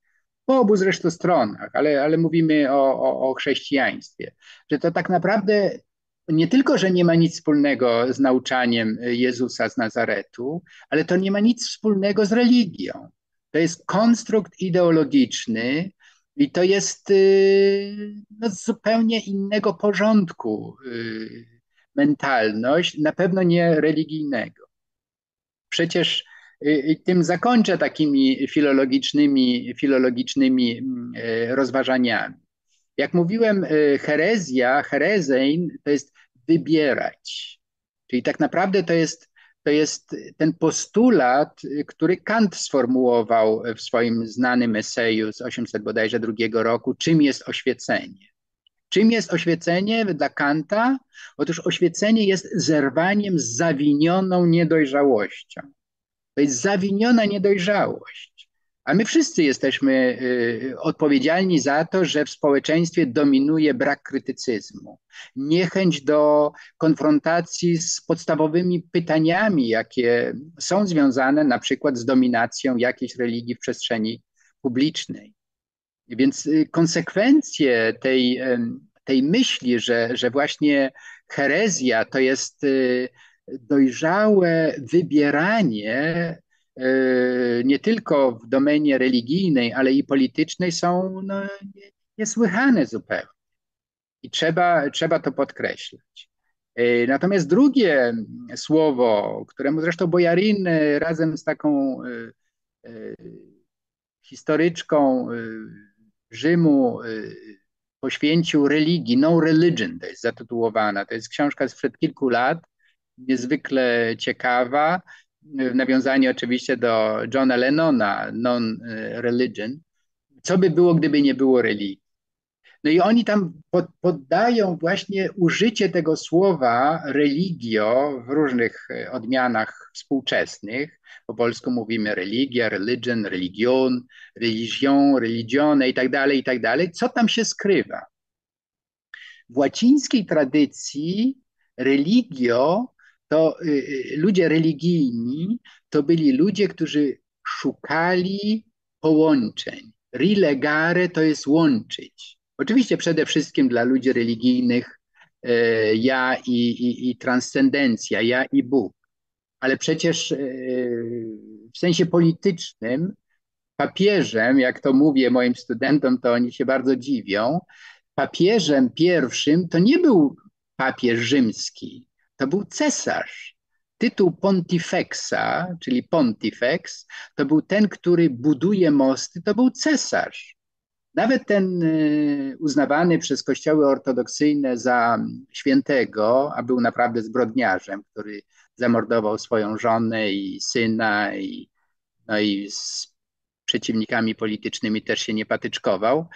po obu zresztą stronach, ale, ale mówimy o, o, o chrześcijaństwie, że to tak naprawdę nie tylko, że nie ma nic wspólnego z nauczaniem Jezusa z Nazaretu, ale to nie ma nic wspólnego z religią. To jest konstrukt ideologiczny i to jest y, no, zupełnie innego porządku y, mentalność, na pewno nie religijnego. Przecież y, tym zakończę takimi filologicznymi, filologicznymi mm, rozważaniami. Jak mówiłem, herezja, herezein to jest wybierać. Czyli tak naprawdę to jest to jest ten postulat, który Kant sformułował w swoim znanym eseju z 800 bodajże drugiego roku, czym jest oświecenie. Czym jest oświecenie dla Kanta? Otóż oświecenie jest zerwaniem z zawinioną niedojrzałością. To jest zawiniona niedojrzałość. A my wszyscy jesteśmy y, odpowiedzialni za to, że w społeczeństwie dominuje brak krytycyzmu, niechęć do konfrontacji z podstawowymi pytaniami, jakie są związane na przykład z dominacją jakiejś religii w przestrzeni publicznej. Więc y, konsekwencje tej, tej myśli, że, że właśnie herezja to jest y, dojrzałe wybieranie E, nie tylko w domenie religijnej, ale i politycznej są no, niesłychane zupełnie. I trzeba, trzeba to podkreślać. E, natomiast drugie słowo, któremu zresztą Bojarin e, razem z taką historyczką Rzymu poświęcił religii, No Religion, to jest zatytułowana. To jest książka sprzed kilku lat, niezwykle ciekawa w nawiązaniu oczywiście do Johna Lennona, Non-Religion, co by było, gdyby nie było religii. No i oni tam poddają właśnie użycie tego słowa religio w różnych e, odmianach współczesnych. Po polsku mówimy religia, religion, religion, religion, religione i tak dalej, i tak dalej. Co tam się skrywa? W łacińskiej tradycji religio to y, y, ludzie religijni to byli ludzie, którzy szukali połączeń. Rilegare to jest łączyć. Oczywiście przede wszystkim dla ludzi religijnych e, ja i, i, i transcendencja, ja i Bóg. Ale przecież e, w sensie politycznym papieżem, jak to mówię moim studentom, to oni się bardzo dziwią, papieżem pierwszym to nie był papież rzymski, to był cesarz. tytuł pontifexa, czyli pontifex, to był ten, który buduje mosty, to był cesarz. Nawet ten y, uznawany przez kościoły ortodoksyjne za świętego, a był naprawdę zbrodniarzem, który zamordował swoją żonę i syna, i, no i z przeciwnikami politycznymi też się nie patyczkował.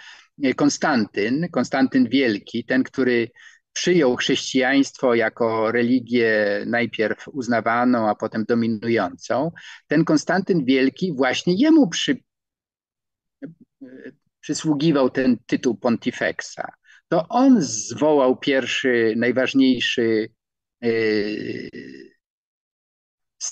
Konstantyn, Konstantyn Wielki, ten, który przyjął chrześcijaństwo jako religię najpierw uznawaną, a potem dominującą, ten Konstantyn Wielki właśnie jemu przy, przysługiwał ten tytuł pontifexa. To on zwołał pierwszy, najważniejszy yy,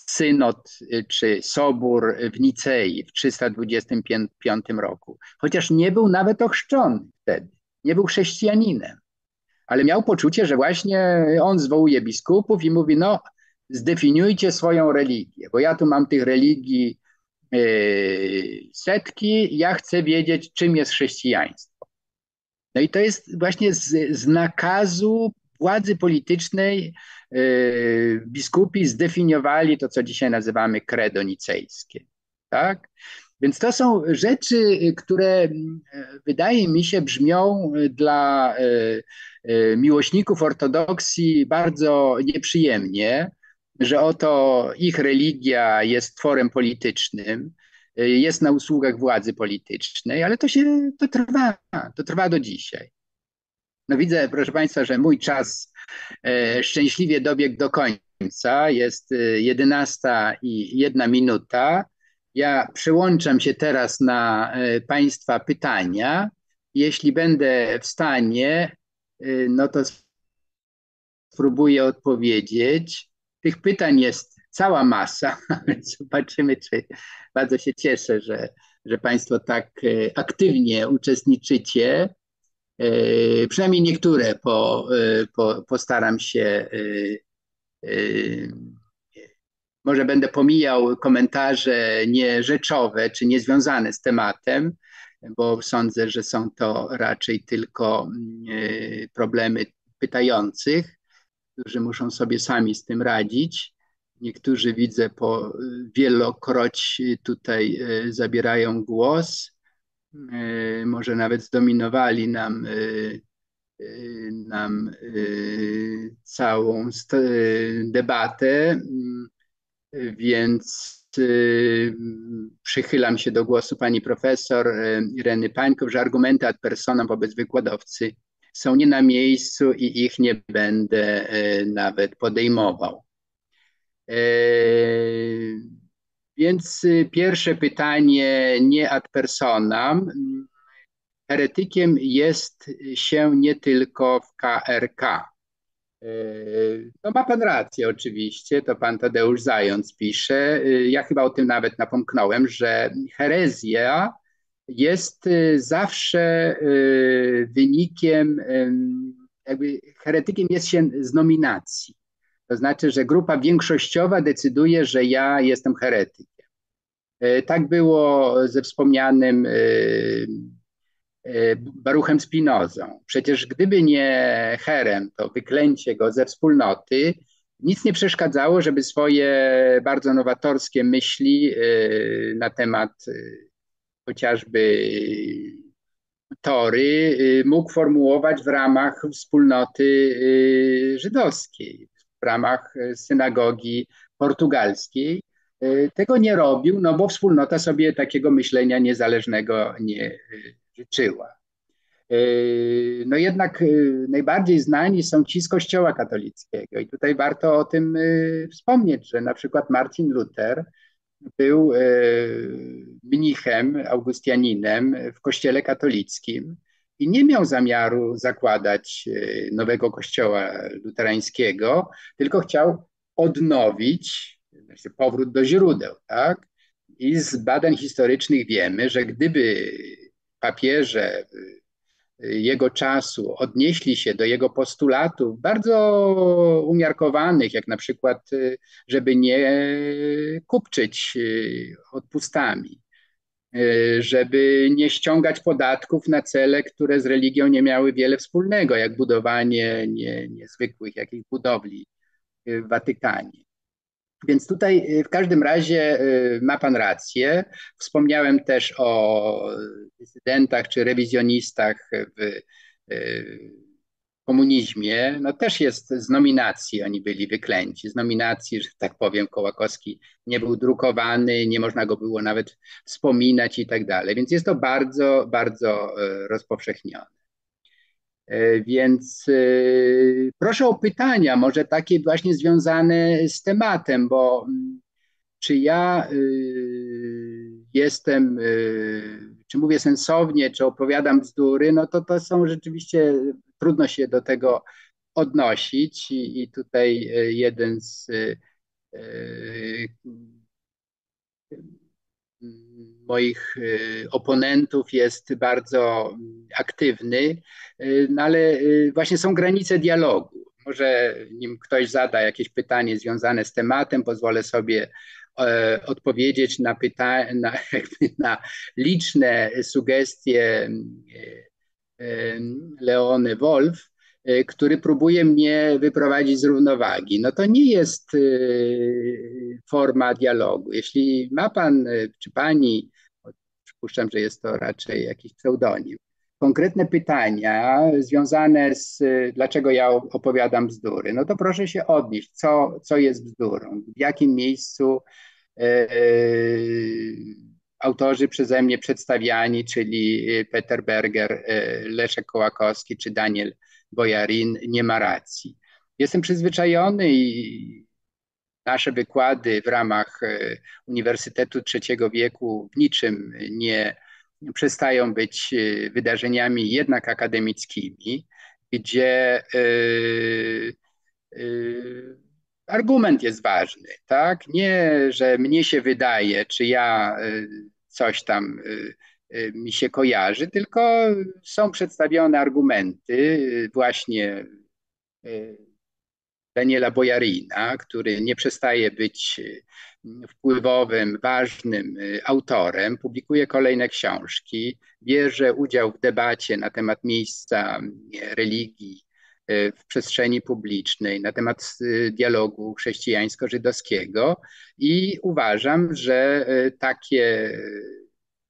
synod czy sobór w Nicei w 325 roku, chociaż nie był nawet ochrzczony wtedy, nie był chrześcijaninem, ale miał poczucie, że właśnie on zwołuje biskupów i mówi, no zdefiniujcie swoją religię, bo ja tu mam tych religii yy, setki, ja chcę wiedzieć, czym jest chrześcijaństwo. No i to jest właśnie z, z nakazu władzy politycznej yy, biskupi zdefiniowali to, co dzisiaj nazywamy credo nicejskie. Tak? Więc to są rzeczy, które yy, wydaje mi się brzmią dla miłośników ortodoksji bardzo nieprzyjemnie, że oto ich religia jest tworem politycznym, jest na usługach władzy politycznej, ale to się to trwa, to trwa do dzisiaj. No widzę, proszę Państwa, że mój czas e, szczęśliwie dobiegł do końca. Jest 11 e, i jedna minuta. Ja przyłączam się teraz na Państwa pytania. Jeśli będę w stanie, no to spróbuję odpowiedzieć. Tych pytań jest cała masa, zobaczymy, czy bardzo się cieszę, że, że Państwo tak aktywnie uczestniczycie. E, przynajmniej niektóre po, po, postaram się. Może będę pomijał komentarze nierzeczowe czy niezwiązane z tematem, bo sądzę, że są to raczej tylko problemy pytających, którzy muszą sobie sami z tym radzić. Niektórzy widzę po wielokroć tutaj zabierają głos. E, może nawet zdominowali nam, e, e, nam całą debatę, mm, więc przychylam się do głosu pani profesor Ireny Pańków, że argumenty ad personam wobec wykładowcy są nie na miejscu i ich nie będę nawet podejmował. Więc y, pierwsze pytanie nie ad personam. Heretykiem jest się nie tylko w KRK. Y, no ma pan rację oczywiście, to pan Tadeusz Zając pisze. Y, ja chyba o tym nawet napomknąłem, że herezja jest zawsze wynikiem, jakby heretykiem jest się z nominacji. To znaczy, że grupa większościowa decyduje, że ja jestem heretykiem. Tak było ze wspomnianym Baruchem Spinozą. Przecież gdyby nie Herem, to wyklęcie go ze wspólnoty, nic nie przeszkadzało, żeby swoje bardzo nowatorskie myśli na temat chociażby tory mógł formułować w ramach wspólnoty żydowskiej w ramach synagogi portugalskiej. Tego nie robił, no bo wspólnota sobie takiego myślenia niezależnego nie życzyła. No jednak najbardziej znani są ci z Kościoła katolickiego i tutaj warto o tym wspomnieć, że na przykład Marcin Luther był mnichem, augustianinem w Kościele katolickim i nie miał zamiaru zakładać e, nowego kościoła luterańskiego, tylko chciał odnowić znaczy powrót do źródeł. Tak? I z badań historycznych wiemy, że gdyby papieże e, jego czasu odnieśli się do jego postulatów bardzo umiarkowanych, jak na przykład, e, żeby nie kupczyć odpustami, Y, żeby nie ściągać podatków na cele, które z religią nie miały wiele wspólnego, jak budowanie nie, niezwykłych jakichś budowli w Watykanie. Więc tutaj w każdym razie ma Pan rację. Wspomniałem też o dysydentach czy rewizjonistach w komunizmie, no też jest z nominacji, oni byli wyklęci, z nominacji, że tak powiem, Kołakowski nie był drukowany, nie można go było nawet wspominać i tak dalej, więc jest to bardzo, bardzo rozpowszechnione. E, więc e, proszę o pytania, może takie właśnie związane z tematem, bo mm, czy ja jestem, czy mówię sensownie, czy opowiadam bzdury, no to to są rzeczywiście trudno się do tego odnosić i, i tutaj e, jeden z e, moich oponentów jest bardzo aktywny, no ale właśnie są granice dialogu. Może nim ktoś zada jakieś pytanie związane z tematem, pozwolę sobie odpowiedzieć na, pyta- na, na liczne sugestie Leony Wolf, e, który próbuje mnie wyprowadzić z równowagi. No to nie jest e, forma dialogu. Jeśli ma pan e, czy pani, przypuszczam, że jest to raczej jakiś pseudonim, konkretne pytania związane z dlaczego ja opowiadam bzdury, no to proszę się odnieść, co, co jest bzdurą, w jakim miejscu autorzy przeze mnie przedstawiani, czyli Peter Berger, Leszek Kołakowski czy Daniel Bojarin, nie ma racji. Jestem przyzwyczajony i nasze wykłady w ramach y, Uniwersytetu Trzeciego Wieku w niczym nie przestają być wydarzeniami jednak akademickimi, gdzie yy, yy, argument jest ważny, tak? Nie, że mnie się wydaje, czy ja coś tam mi się kojarzy, tylko są przedstawione argumenty właśnie Daniela Bojarina, który nie przestaje być wpływowym, ważnym autorem, publikuje kolejne książki, bierze udział w debacie na temat miejsca religii E, w przestrzeni publicznej na temat e, dialogu chrześcijańsko-żydowskiego i uważam, że e, takie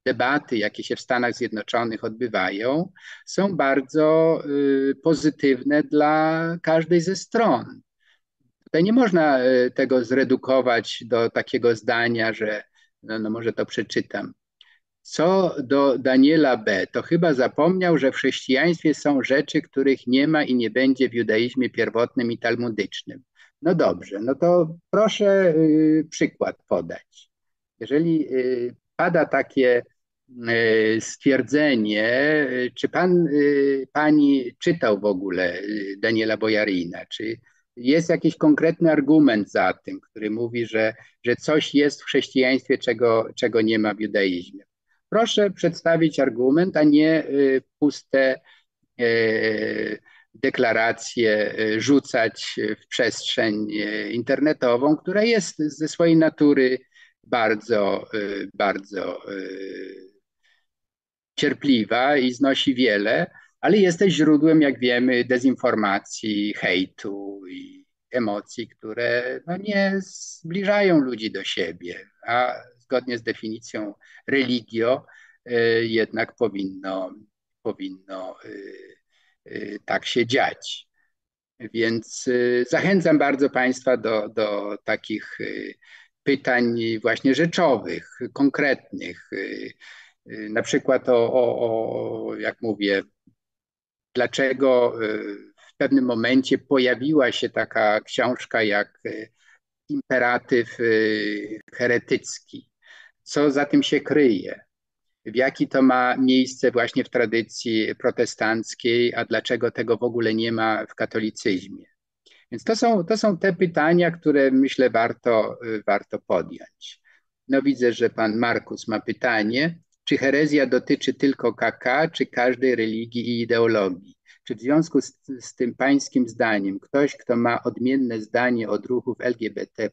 debaty, jakie się w Stanach Zjednoczonych odbywają, są bardzo pozytywne dla każdej ze stron. Tutaj nie można tego zredukować do takiego zdania, że no, no może to przeczytam. Co do Daniela B., to chyba zapomniał, że w chrześcijaństwie są rzeczy, których nie ma i nie będzie w judaizmie pierwotnym i talmudycznym. No dobrze, no to proszę y, przykład podać. Jeżeli y, pada takie y, stwierdzenie, y, czy pan, y, pani czytał w ogóle Daniela Bojarina, czy jest jakiś konkretny argument za tym, który mówi, że, że coś jest w chrześcijaństwie, czego, czego nie ma w judaizmie. Proszę przedstawić argument, a nie puste deklaracje rzucać w przestrzeń internetową, która jest ze swojej natury bardzo, bardzo cierpliwa i znosi wiele, ale jest też źródłem, jak wiemy, dezinformacji, hejtu i emocji, które no, nie zbliżają ludzi do siebie, a zgodnie z definicją religio, e, jednak powinno, powinno e, e, tak się dziać. Więc zachęcam bardzo Państwa do, do takich pytań właśnie rzeczowych, konkretnych. Na przykład o, o, o jak mówię, dlaczego w pewnym momencie pojawiła się taka książka jak Imperatyw heretycki co za tym się kryje, w jaki to ma miejsce właśnie w tradycji protestanckiej, a dlaczego tego w ogóle nie ma w katolicyzmie. Więc to są, to są te pytania, które myślę warto, warto podjąć. No widzę, że pan Markus ma pytanie, czy herezja dotyczy tylko KK, czy każdej religii i ideologii? Czy w związku z, z tym pańskim zdaniem ktoś, kto ma odmienne zdanie od ruchów LGBT+,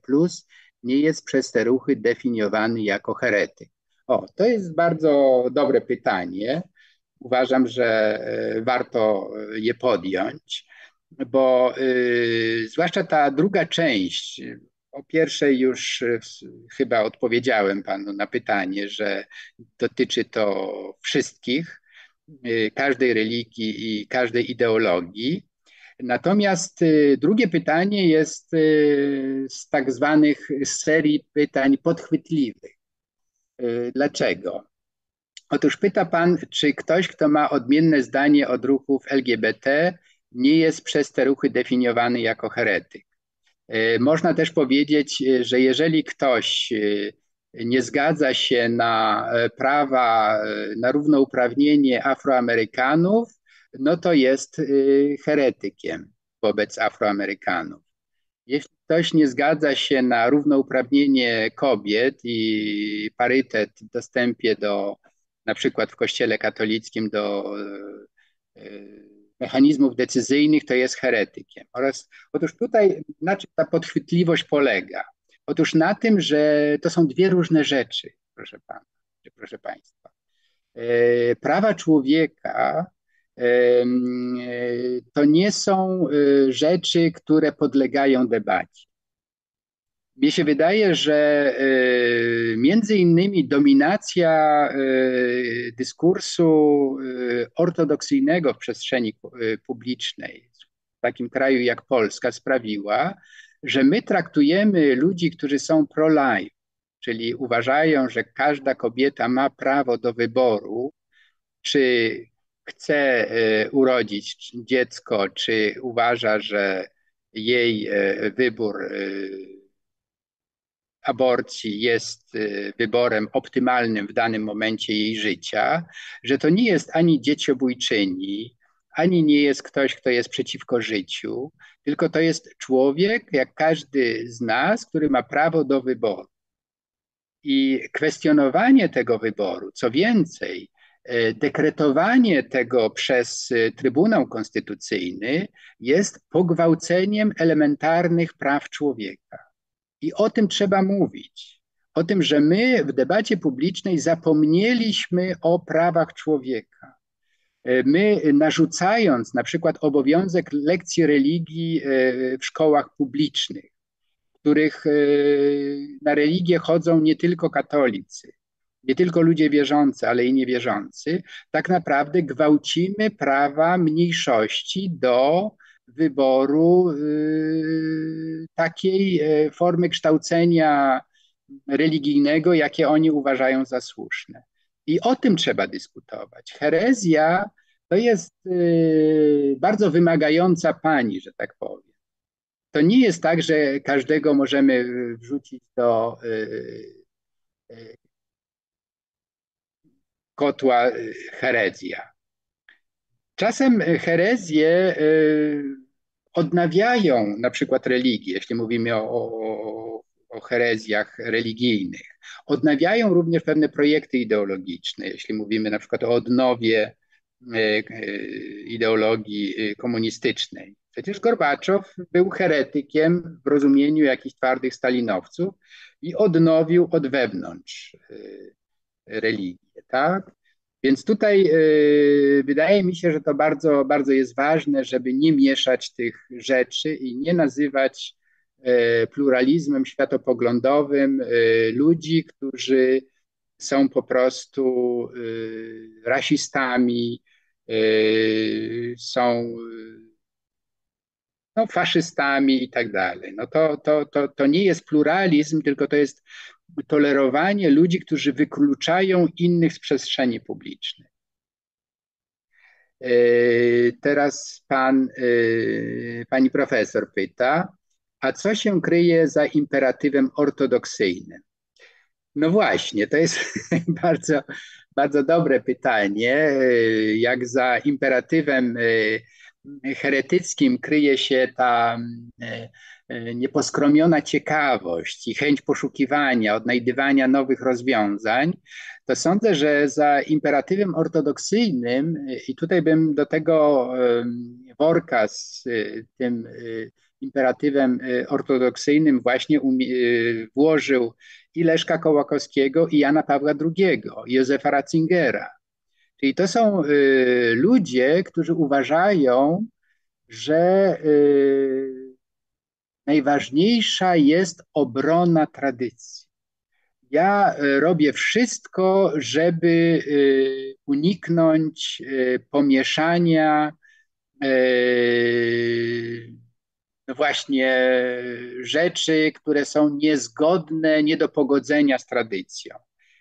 nie jest przez te ruchy definiowany jako heretyk? O, to jest bardzo dobre pytanie. Uważam, że e, warto e, je podjąć, bo y, zwłaszcza ta druga część, O pierwszej już chyba odpowiedziałem panu na pytanie, że dotyczy to wszystkich, każdej religii i każdej ideologii. Natomiast drugie pytanie jest z tak zwanych serii pytań podchwytliwych. Dlaczego? Otóż pyta pan, czy ktoś, kto ma odmienne zdanie od ruchów LGBT, nie jest przez te ruchy definiowany jako heretyk. E, można też powiedzieć, e, że jeżeli ktoś e, nie zgadza się na prawa, na równouprawnienie Afroamerykanów, no to jest heretykiem wobec Afroamerykanów. Jeśli ktoś nie zgadza się na równouprawnienie kobiet i parytet w dostępie do, na przykład w Kościele katolickim, do mechanizmów decyzyjnych, to jest heretykiem. Oraz, otóż tutaj na czym ta podchwytliwość polega? Otóż na tym, że to są dwie różne rzeczy, proszę pana, proszę państwa. E, prawa człowieka e, to nie są e, rzeczy, które podlegają debacie. Mnie się wydaje, że e, między innymi dominacja e, dyskursu e, ortodoksyjnego w przestrzeni publicznej w takim kraju jak Polska sprawiła, że my traktujemy ludzi, którzy są pro-life, czyli uważają, że każda kobieta ma prawo do wyboru, czy chce urodzić dziecko, czy uważa, że jej wybór aborcji jest y, wyborem optymalnym w danym momencie jej życia, że to nie jest ani dzieciobójczyni, ani nie jest ktoś, kto jest przeciwko życiu, tylko to jest człowiek, jak każdy z nas, który ma prawo do wyboru. I kwestionowanie tego wyboru, co więcej, y, dekretowanie tego przez y, Trybunał Konstytucyjny jest pogwałceniem elementarnych praw człowieka. I o tym trzeba mówić. O tym, że my w debacie publicznej zapomnieliśmy o prawach człowieka. E, my narzucając na przykład obowiązek lekcji religii e, w szkołach publicznych, w których e, na religię chodzą nie tylko katolicy, nie tylko ludzie wierzący, ale i niewierzący, tak naprawdę gwałcimy prawa mniejszości do wyboru y, takiej e, formy kształcenia religijnego, jakie oni uważają za słuszne. I o tym trzeba dyskutować. Herezja to jest y, bardzo wymagająca pani, że tak powiem. To nie jest tak, że każdego możemy wrzucić do y, kotła herezja. Czasem herezje odnawiają na przykład religię, jeśli mówimy o, o, o herezjach religijnych. Odnawiają również pewne projekty ideologiczne, jeśli mówimy na przykład o odnowie e, e, ideologii e, komunistycznej. Przecież Gorbaczow był heretykiem w rozumieniu jakichś twardych stalinowców i odnowił od wewnątrz religię, tak? Więc tutaj y, wydaje mi się, że to bardzo, bardzo jest ważne, żeby nie mieszać tych rzeczy i nie nazywać y, pluralizmem światopoglądowym y, ludzi, którzy są po prostu rasistami, są no, faszystami i tak dalej. No to, to, to, to nie jest pluralizm, tylko to jest tolerowanie ludzi, którzy wykluczają innych z przestrzeni publicznej. E, teraz pan, e, pani profesor pyta, a co się kryje za imperatywem ortodoksyjnym? No właśnie, to jest bardzo, bardzo dobre pytanie. E, jak za imperatywem heretyckim kryje się ta nieposkromiona ciekawość i chęć poszukiwania, odnajdywania nowych rozwiązań, to sądzę, że za imperatywem ortodoksyjnym, i tutaj bym do tego worka z e, tym e, imperatywem ortodoksyjnym właśnie włożył i Leszka Kołakowskiego, i Jana Pawła II, Józefa Ratzingera. Czyli to są ludzie, którzy uważają, że najważniejsza jest obrona tradycji. Ja e, robię wszystko, żeby e, uniknąć e, pomieszania no właśnie rzeczy, które są niezgodne, nie do pogodzenia z tradycją.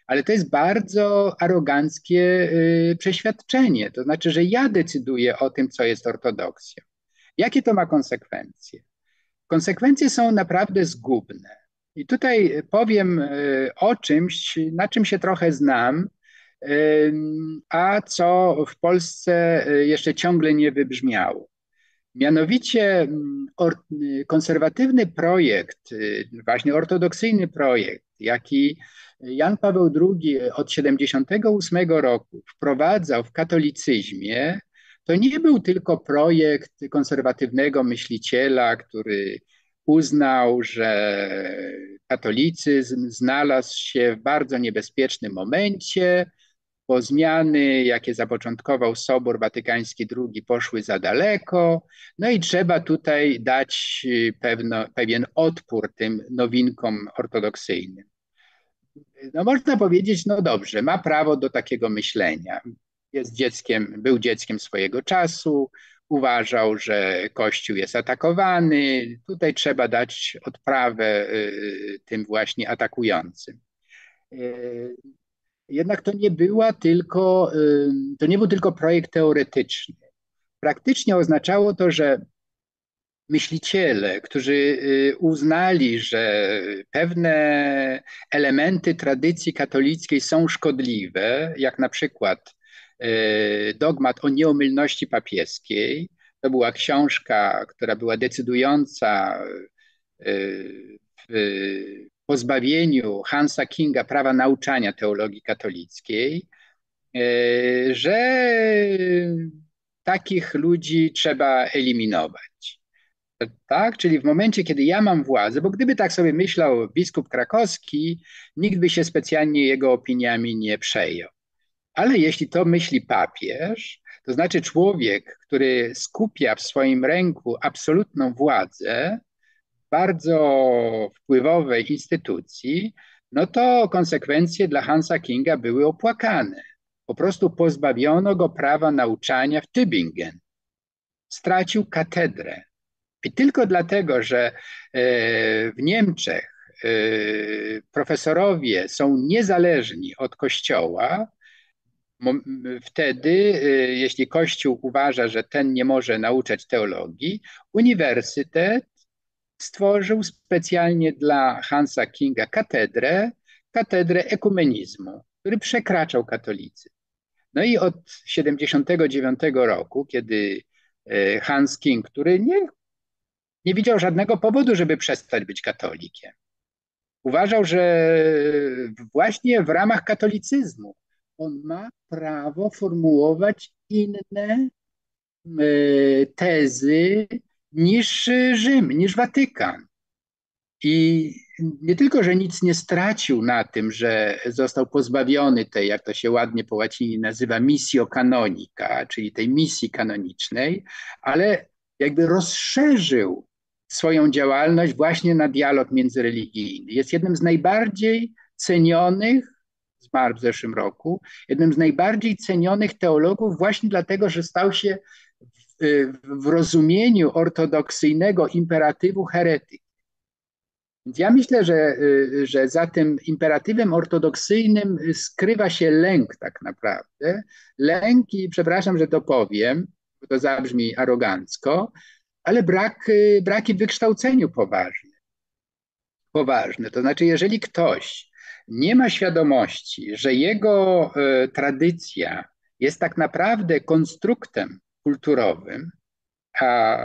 Ale to jest bardzo aroganckie przeświadczenie. To znaczy, że ja decyduję o tym, co jest ortodoksją. Jakie to ma konsekwencje? Konsekwencje są naprawdę zgubne. I tutaj powiem e, o czymś, na czym się trochę znam, e, a co w Polsce e, jeszcze ciągle nie wybrzmiało. Mianowicie konserwatywny projekt, właśnie ortodoksyjny projekt, jaki Jan Paweł II od 1978 roku wprowadzał w katolicyzmie, to nie był tylko projekt konserwatywnego myśliciela, który uznał, że katolicyzm znalazł się w bardzo niebezpiecznym momencie, bo zmiany, jakie zapoczątkował Sobór Watykański II, poszły za daleko, no i trzeba tutaj dać pewno, pewien odpór tym nowinkom ortodoksyjnym. No można powiedzieć, no dobrze, ma prawo do takiego myślenia. Jest dzieckiem, był dzieckiem swojego czasu, uważał, że Kościół jest atakowany. Tutaj trzeba dać odprawę y, tym właśnie atakującym. Y, jednak to nie była tylko, y, to nie był tylko projekt teoretyczny. Praktycznie oznaczało to, że myśliciele, którzy uznali, że pewne elementy tradycji katolickiej są szkodliwe, jak na przykład dogmat o nieomylności papieskiej. To była książka, która była decydująca e, w pozbawieniu Hansa Kinga prawa nauczania teologii katolickiej, że takich ludzi trzeba eliminować. Tak? Czyli w momencie, kiedy ja mam władzę, bo gdyby tak sobie myślał biskup krakowski, nikt by się specjalnie jego opiniami nie przejął. Ale jeśli to myśli papież, to znaczy człowiek, który skupia w swoim ręku absolutną władzę bardzo wpływowej instytucji, no to konsekwencje dla Hansa Kinga były opłakane. Po prostu pozbawiono go prawa nauczania w Tübingen. Stracił katedrę. I tylko dlatego, że e, w Niemczech e, profesorowie są niezależni od kościoła, Wtedy, y, jeśli Kościół uważa, że ten nie może nauczać teologii, uniwersytet stworzył specjalnie dla Hansa Kinga katedrę, katedrę ekumenizmu, który przekraczał katolicyzm. No i od 79 roku, kiedy y, Hans King, który nie, nie widział żadnego powodu, żeby przestać być katolikiem, uważał, że właśnie w ramach katolicyzmu on ma prawo formułować inne e, tezy niż Rzym, niż Watykan. I nie tylko, że nic nie stracił na tym, że został pozbawiony tej, jak to się ładnie po łacinie nazywa, missio canonica, czyli tej misji kanonicznej, ale jakby rozszerzył swoją działalność właśnie na dialog międzyreligijny. Jest jednym z najbardziej cenionych zmarł w zeszłym roku, jednym z najbardziej cenionych teologów właśnie dlatego, że stał się w, w rozumieniu ortodoksyjnego imperatywu heretyk. Więc ja myślę, że, że za tym imperatywem ortodoksyjnym skrywa się lęk tak naprawdę. Lęk i przepraszam, że to powiem, bo to zabrzmi arogancko, ale brak, braki w wykształceniu poważne. Poważne. To znaczy, jeżeli ktoś nie ma świadomości, że jego e, tradycja jest tak naprawdę konstruktem kulturowym, a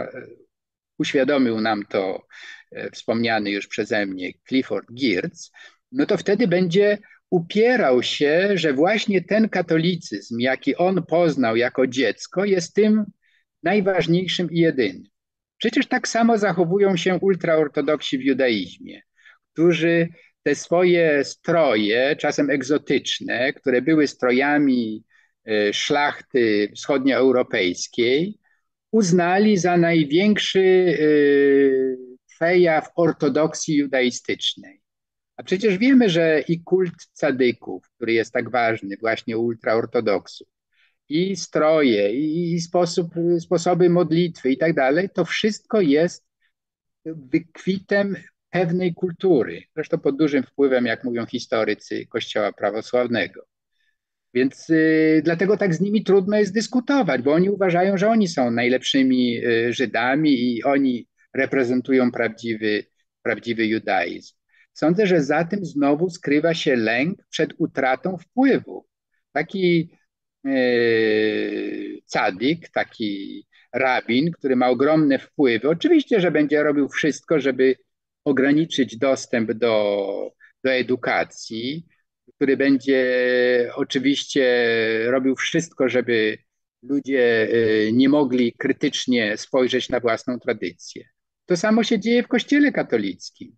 uświadomił nam to e, wspomniany już przeze mnie Clifford Geertz, no to wtedy będzie upierał się, że właśnie ten katolicyzm, jaki on poznał jako dziecko, jest tym najważniejszym i jedynym. Przecież tak samo zachowują się ultraortodoksi w judaizmie, którzy te swoje stroje, czasem egzotyczne, które były strojami e, szlachty wschodnioeuropejskiej, uznali za największy e, feja w ortodoksji judaistycznej. A przecież wiemy, że i kult cadyków, który jest tak ważny, właśnie ultraortodoksów, i stroje, i sposób, sposoby modlitwy i tak dalej, to wszystko jest wykwitem pewnej kultury, zresztą pod dużym wpływem, jak mówią historycy Kościoła prawosławnego. Więc y, dlatego tak z nimi trudno jest dyskutować, bo oni uważają, że oni są najlepszymi y, Żydami i oni reprezentują prawdziwy, prawdziwy judaizm. Sądzę, że za tym znowu skrywa się lęk przed utratą wpływu. Taki y, cadik, taki rabin, który ma ogromne wpływy, oczywiście, że będzie robił wszystko, żeby ograniczyć dostęp do, do edukacji, który będzie oczywiście robił wszystko, żeby ludzie y, nie mogli krytycznie spojrzeć na własną tradycję. To samo się dzieje w Kościele katolickim.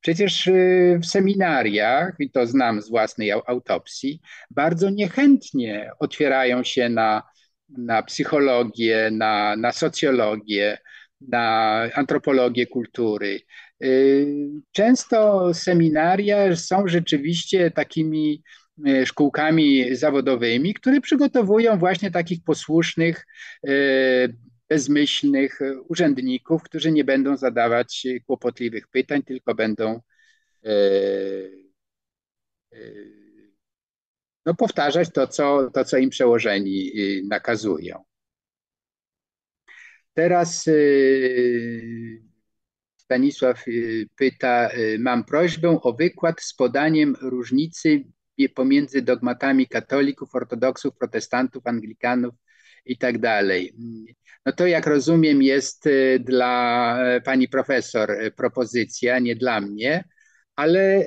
Przecież y, w seminariach, i to znam z własnej autopsji, bardzo niechętnie otwierają się na, na psychologię, na, na socjologię, na antropologię kultury. Y, często seminaria są rzeczywiście takimi y, szkółkami zawodowymi, które przygotowują właśnie takich posłusznych, y, bezmyślnych urzędników, którzy nie będą zadawać kłopotliwych pytań, tylko będą no, powtarzać to co, to, co im przełożeni nakazują. Teraz Stanisław y, pyta, y, mam prośbę o wykład z podaniem różnicy pomiędzy dogmatami katolików, ortodoksów, protestantów, anglikanów i tak dalej. No to jak rozumiem jest y, dla pani profesor propozycja, nie dla mnie, ale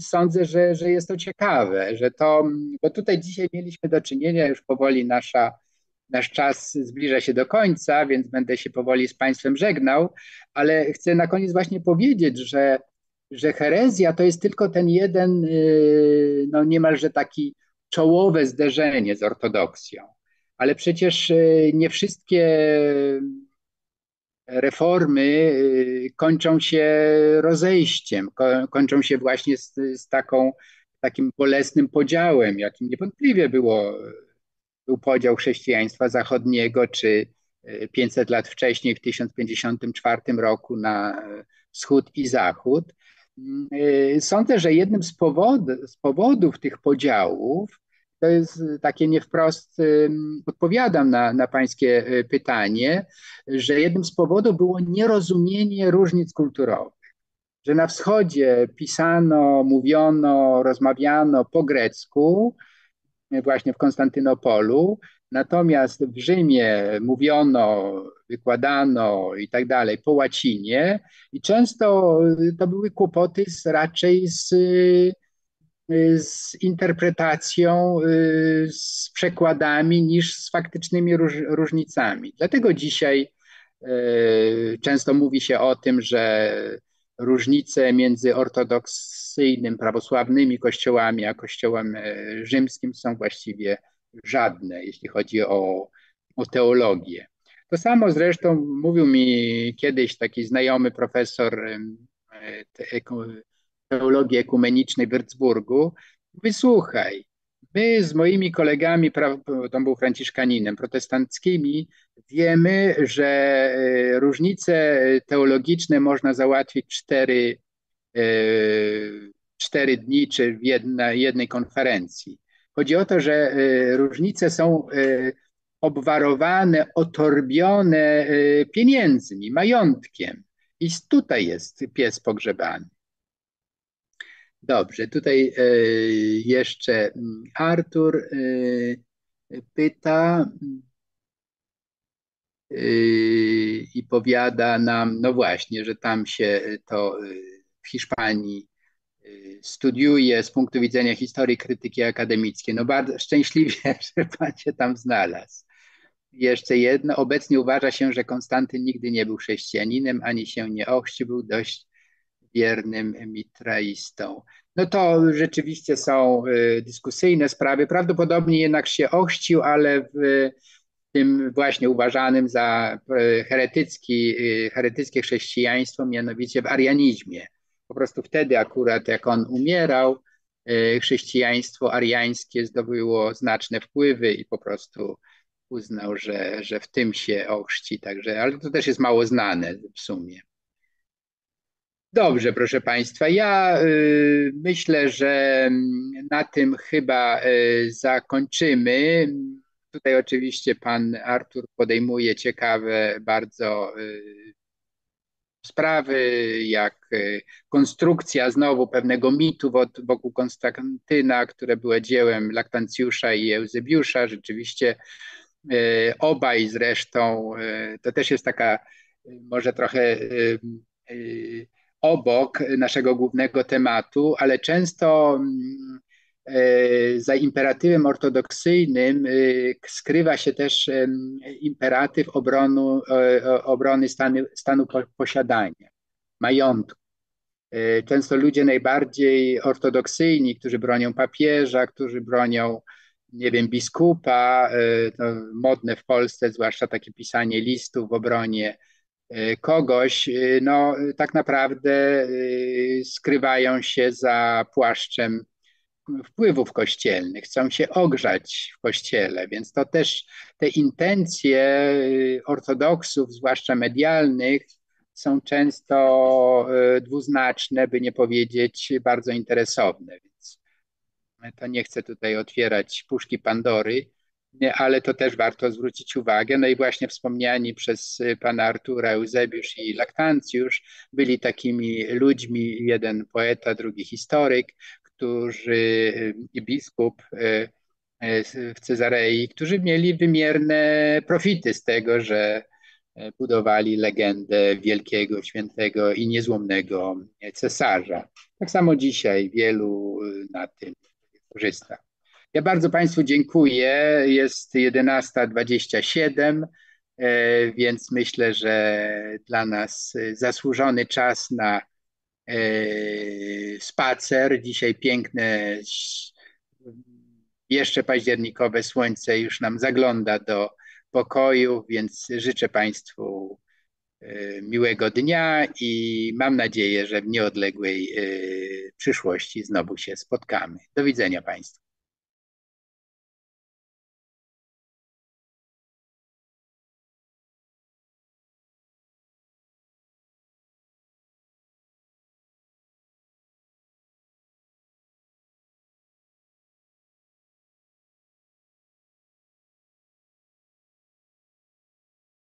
sądzę, że, że jest to ciekawe, że to, bo tutaj dzisiaj mieliśmy do czynienia, już powoli nasza Nasz czas zbliża się do końca, więc będę się powoli z Państwem żegnał, ale chcę na koniec właśnie powiedzieć, że, że herezja to jest tylko ten jeden, yy, no niemalże taki czołowe zderzenie z ortodoksją. Ale przecież yy, nie wszystkie reformy yy, kończą się rozejściem, kończą się właśnie z, z taką, takim bolesnym podziałem, jakim niewątpliwie było był podział chrześcijaństwa zachodniego, czy 500 e, lat wcześniej, w 1054 roku na e, wschód i zachód. Mm, e, sądzę, że jednym z, powod, z powodów tych podziałów, to jest takie nie wprost odpowiadam na, na Pańskie pytanie, że jednym z powodów było nierozumienie różnic kulturowych. Że na wschodzie pisano, mówiono, rozmawiano po grecku, właśnie w Konstantynopolu. Natomiast w Rzymie mówiono, wykładano i tak dalej po łacinie i często to były kłopoty z, raczej z, z interpretacją, z przekładami niż z faktycznymi róż, różnicami. Dlatego dzisiaj często mówi się o tym, że różnice między ortodoksyjnym, prawosławnymi kościołami, a kościołem e, rzymskim są właściwie żadne, jeśli chodzi o, o teologię. To samo zresztą mówił mi kiedyś taki znajomy profesor e, teologii ekumenicznej w Würzburgu. Wysłuchaj, my z moimi kolegami, to był franciszkaninem, protestanckimi, wiemy, że e, różnice teologiczne można załatwić cztery, e, cztery dni czy w jedna, jednej konferencji. Chodzi o to, że e, różnice są obwarowane, otorbione pieniędzmi, majątkiem. I tutaj jest pies pogrzebany. Dobrze, tutaj jeszcze mm, Artur pyta, Yy, i powiada nam, no właśnie, że tam się to w Hiszpanii studiuje z punktu widzenia historii krytyki akademickiej. No bardzo szczęśliwie, że pan się tam znalazł. Jeszcze jedno, obecnie uważa się, że Konstantyn nigdy nie był chrześcijaninem, ani się nie ochrzcił, był dość wiernym mitraistą. No to rzeczywiście są dyskusyjne sprawy. Prawdopodobnie jednak się ochrzcił, ale w tym właśnie uważanym za heretycki, heretyckie chrześcijaństwo, mianowicie w arianizmie. Po prostu wtedy akurat jak on umierał, chrześcijaństwo ariańskie zdobyło znaczne wpływy i po prostu uznał, że, że w tym się ochrzci. Także, ale to też jest mało znane w sumie. Dobrze, proszę Państwa. Ja y, myślę, że na tym chyba y, zakończymy. Tutaj oczywiście Pan Artur podejmuje ciekawe bardzo y, sprawy, jak konstrukcja znowu pewnego mitu wokół Konstantyna, które było dziełem Laktancjusza i Eusebiusza. Rzeczywiście obaj zresztą, to też jest taka może trochę obok naszego głównego tematu, ale często mm, e, za imperatywem ortodoksyjnym e, skrywa się też imperatyw obronu, e, obrony stanu, stanu posiadania, majątku. Często ludzie najbardziej ortodoksyjni, którzy bronią papieża, którzy bronią, nie wiem, biskupa, modne w Polsce, zwłaszcza takie pisanie listów w obronie E, kogoś, e, no tak naprawdę e, skrywają się za płaszczem wpływów kościelnych, chcą się ogrzać w kościele, więc to też te intencje ortodoksów, zwłaszcza medialnych, są często dwuznaczne, by nie powiedzieć bardzo interesowne. Więc to nie chcę tutaj otwierać puszki Pandory, ale to też warto zwrócić uwagę. No i właśnie wspomniani przez pana Artura Eusebiusz i Laktancjusz byli takimi ludźmi, jeden poeta, drugi historyk, którzy i biskup e, w Cezarei, którzy mieli wymierne profity z tego, że budowali legendę wielkiego, świętego i niezłomnego cesarza. Tak samo dzisiaj wielu na tym korzysta. Ja bardzo Państwu dziękuję. Jest 11.27, e, więc myślę, że dla nas zasłużony czas na e, spacer. Dzisiaj piękne, jeszcze październikowe słońce już nam zagląda do pokoju, więc życzę Państwu e, miłego dnia i mam nadzieję, że w nieodległej przyszłości znowu się spotkamy. Do widzenia Państwu.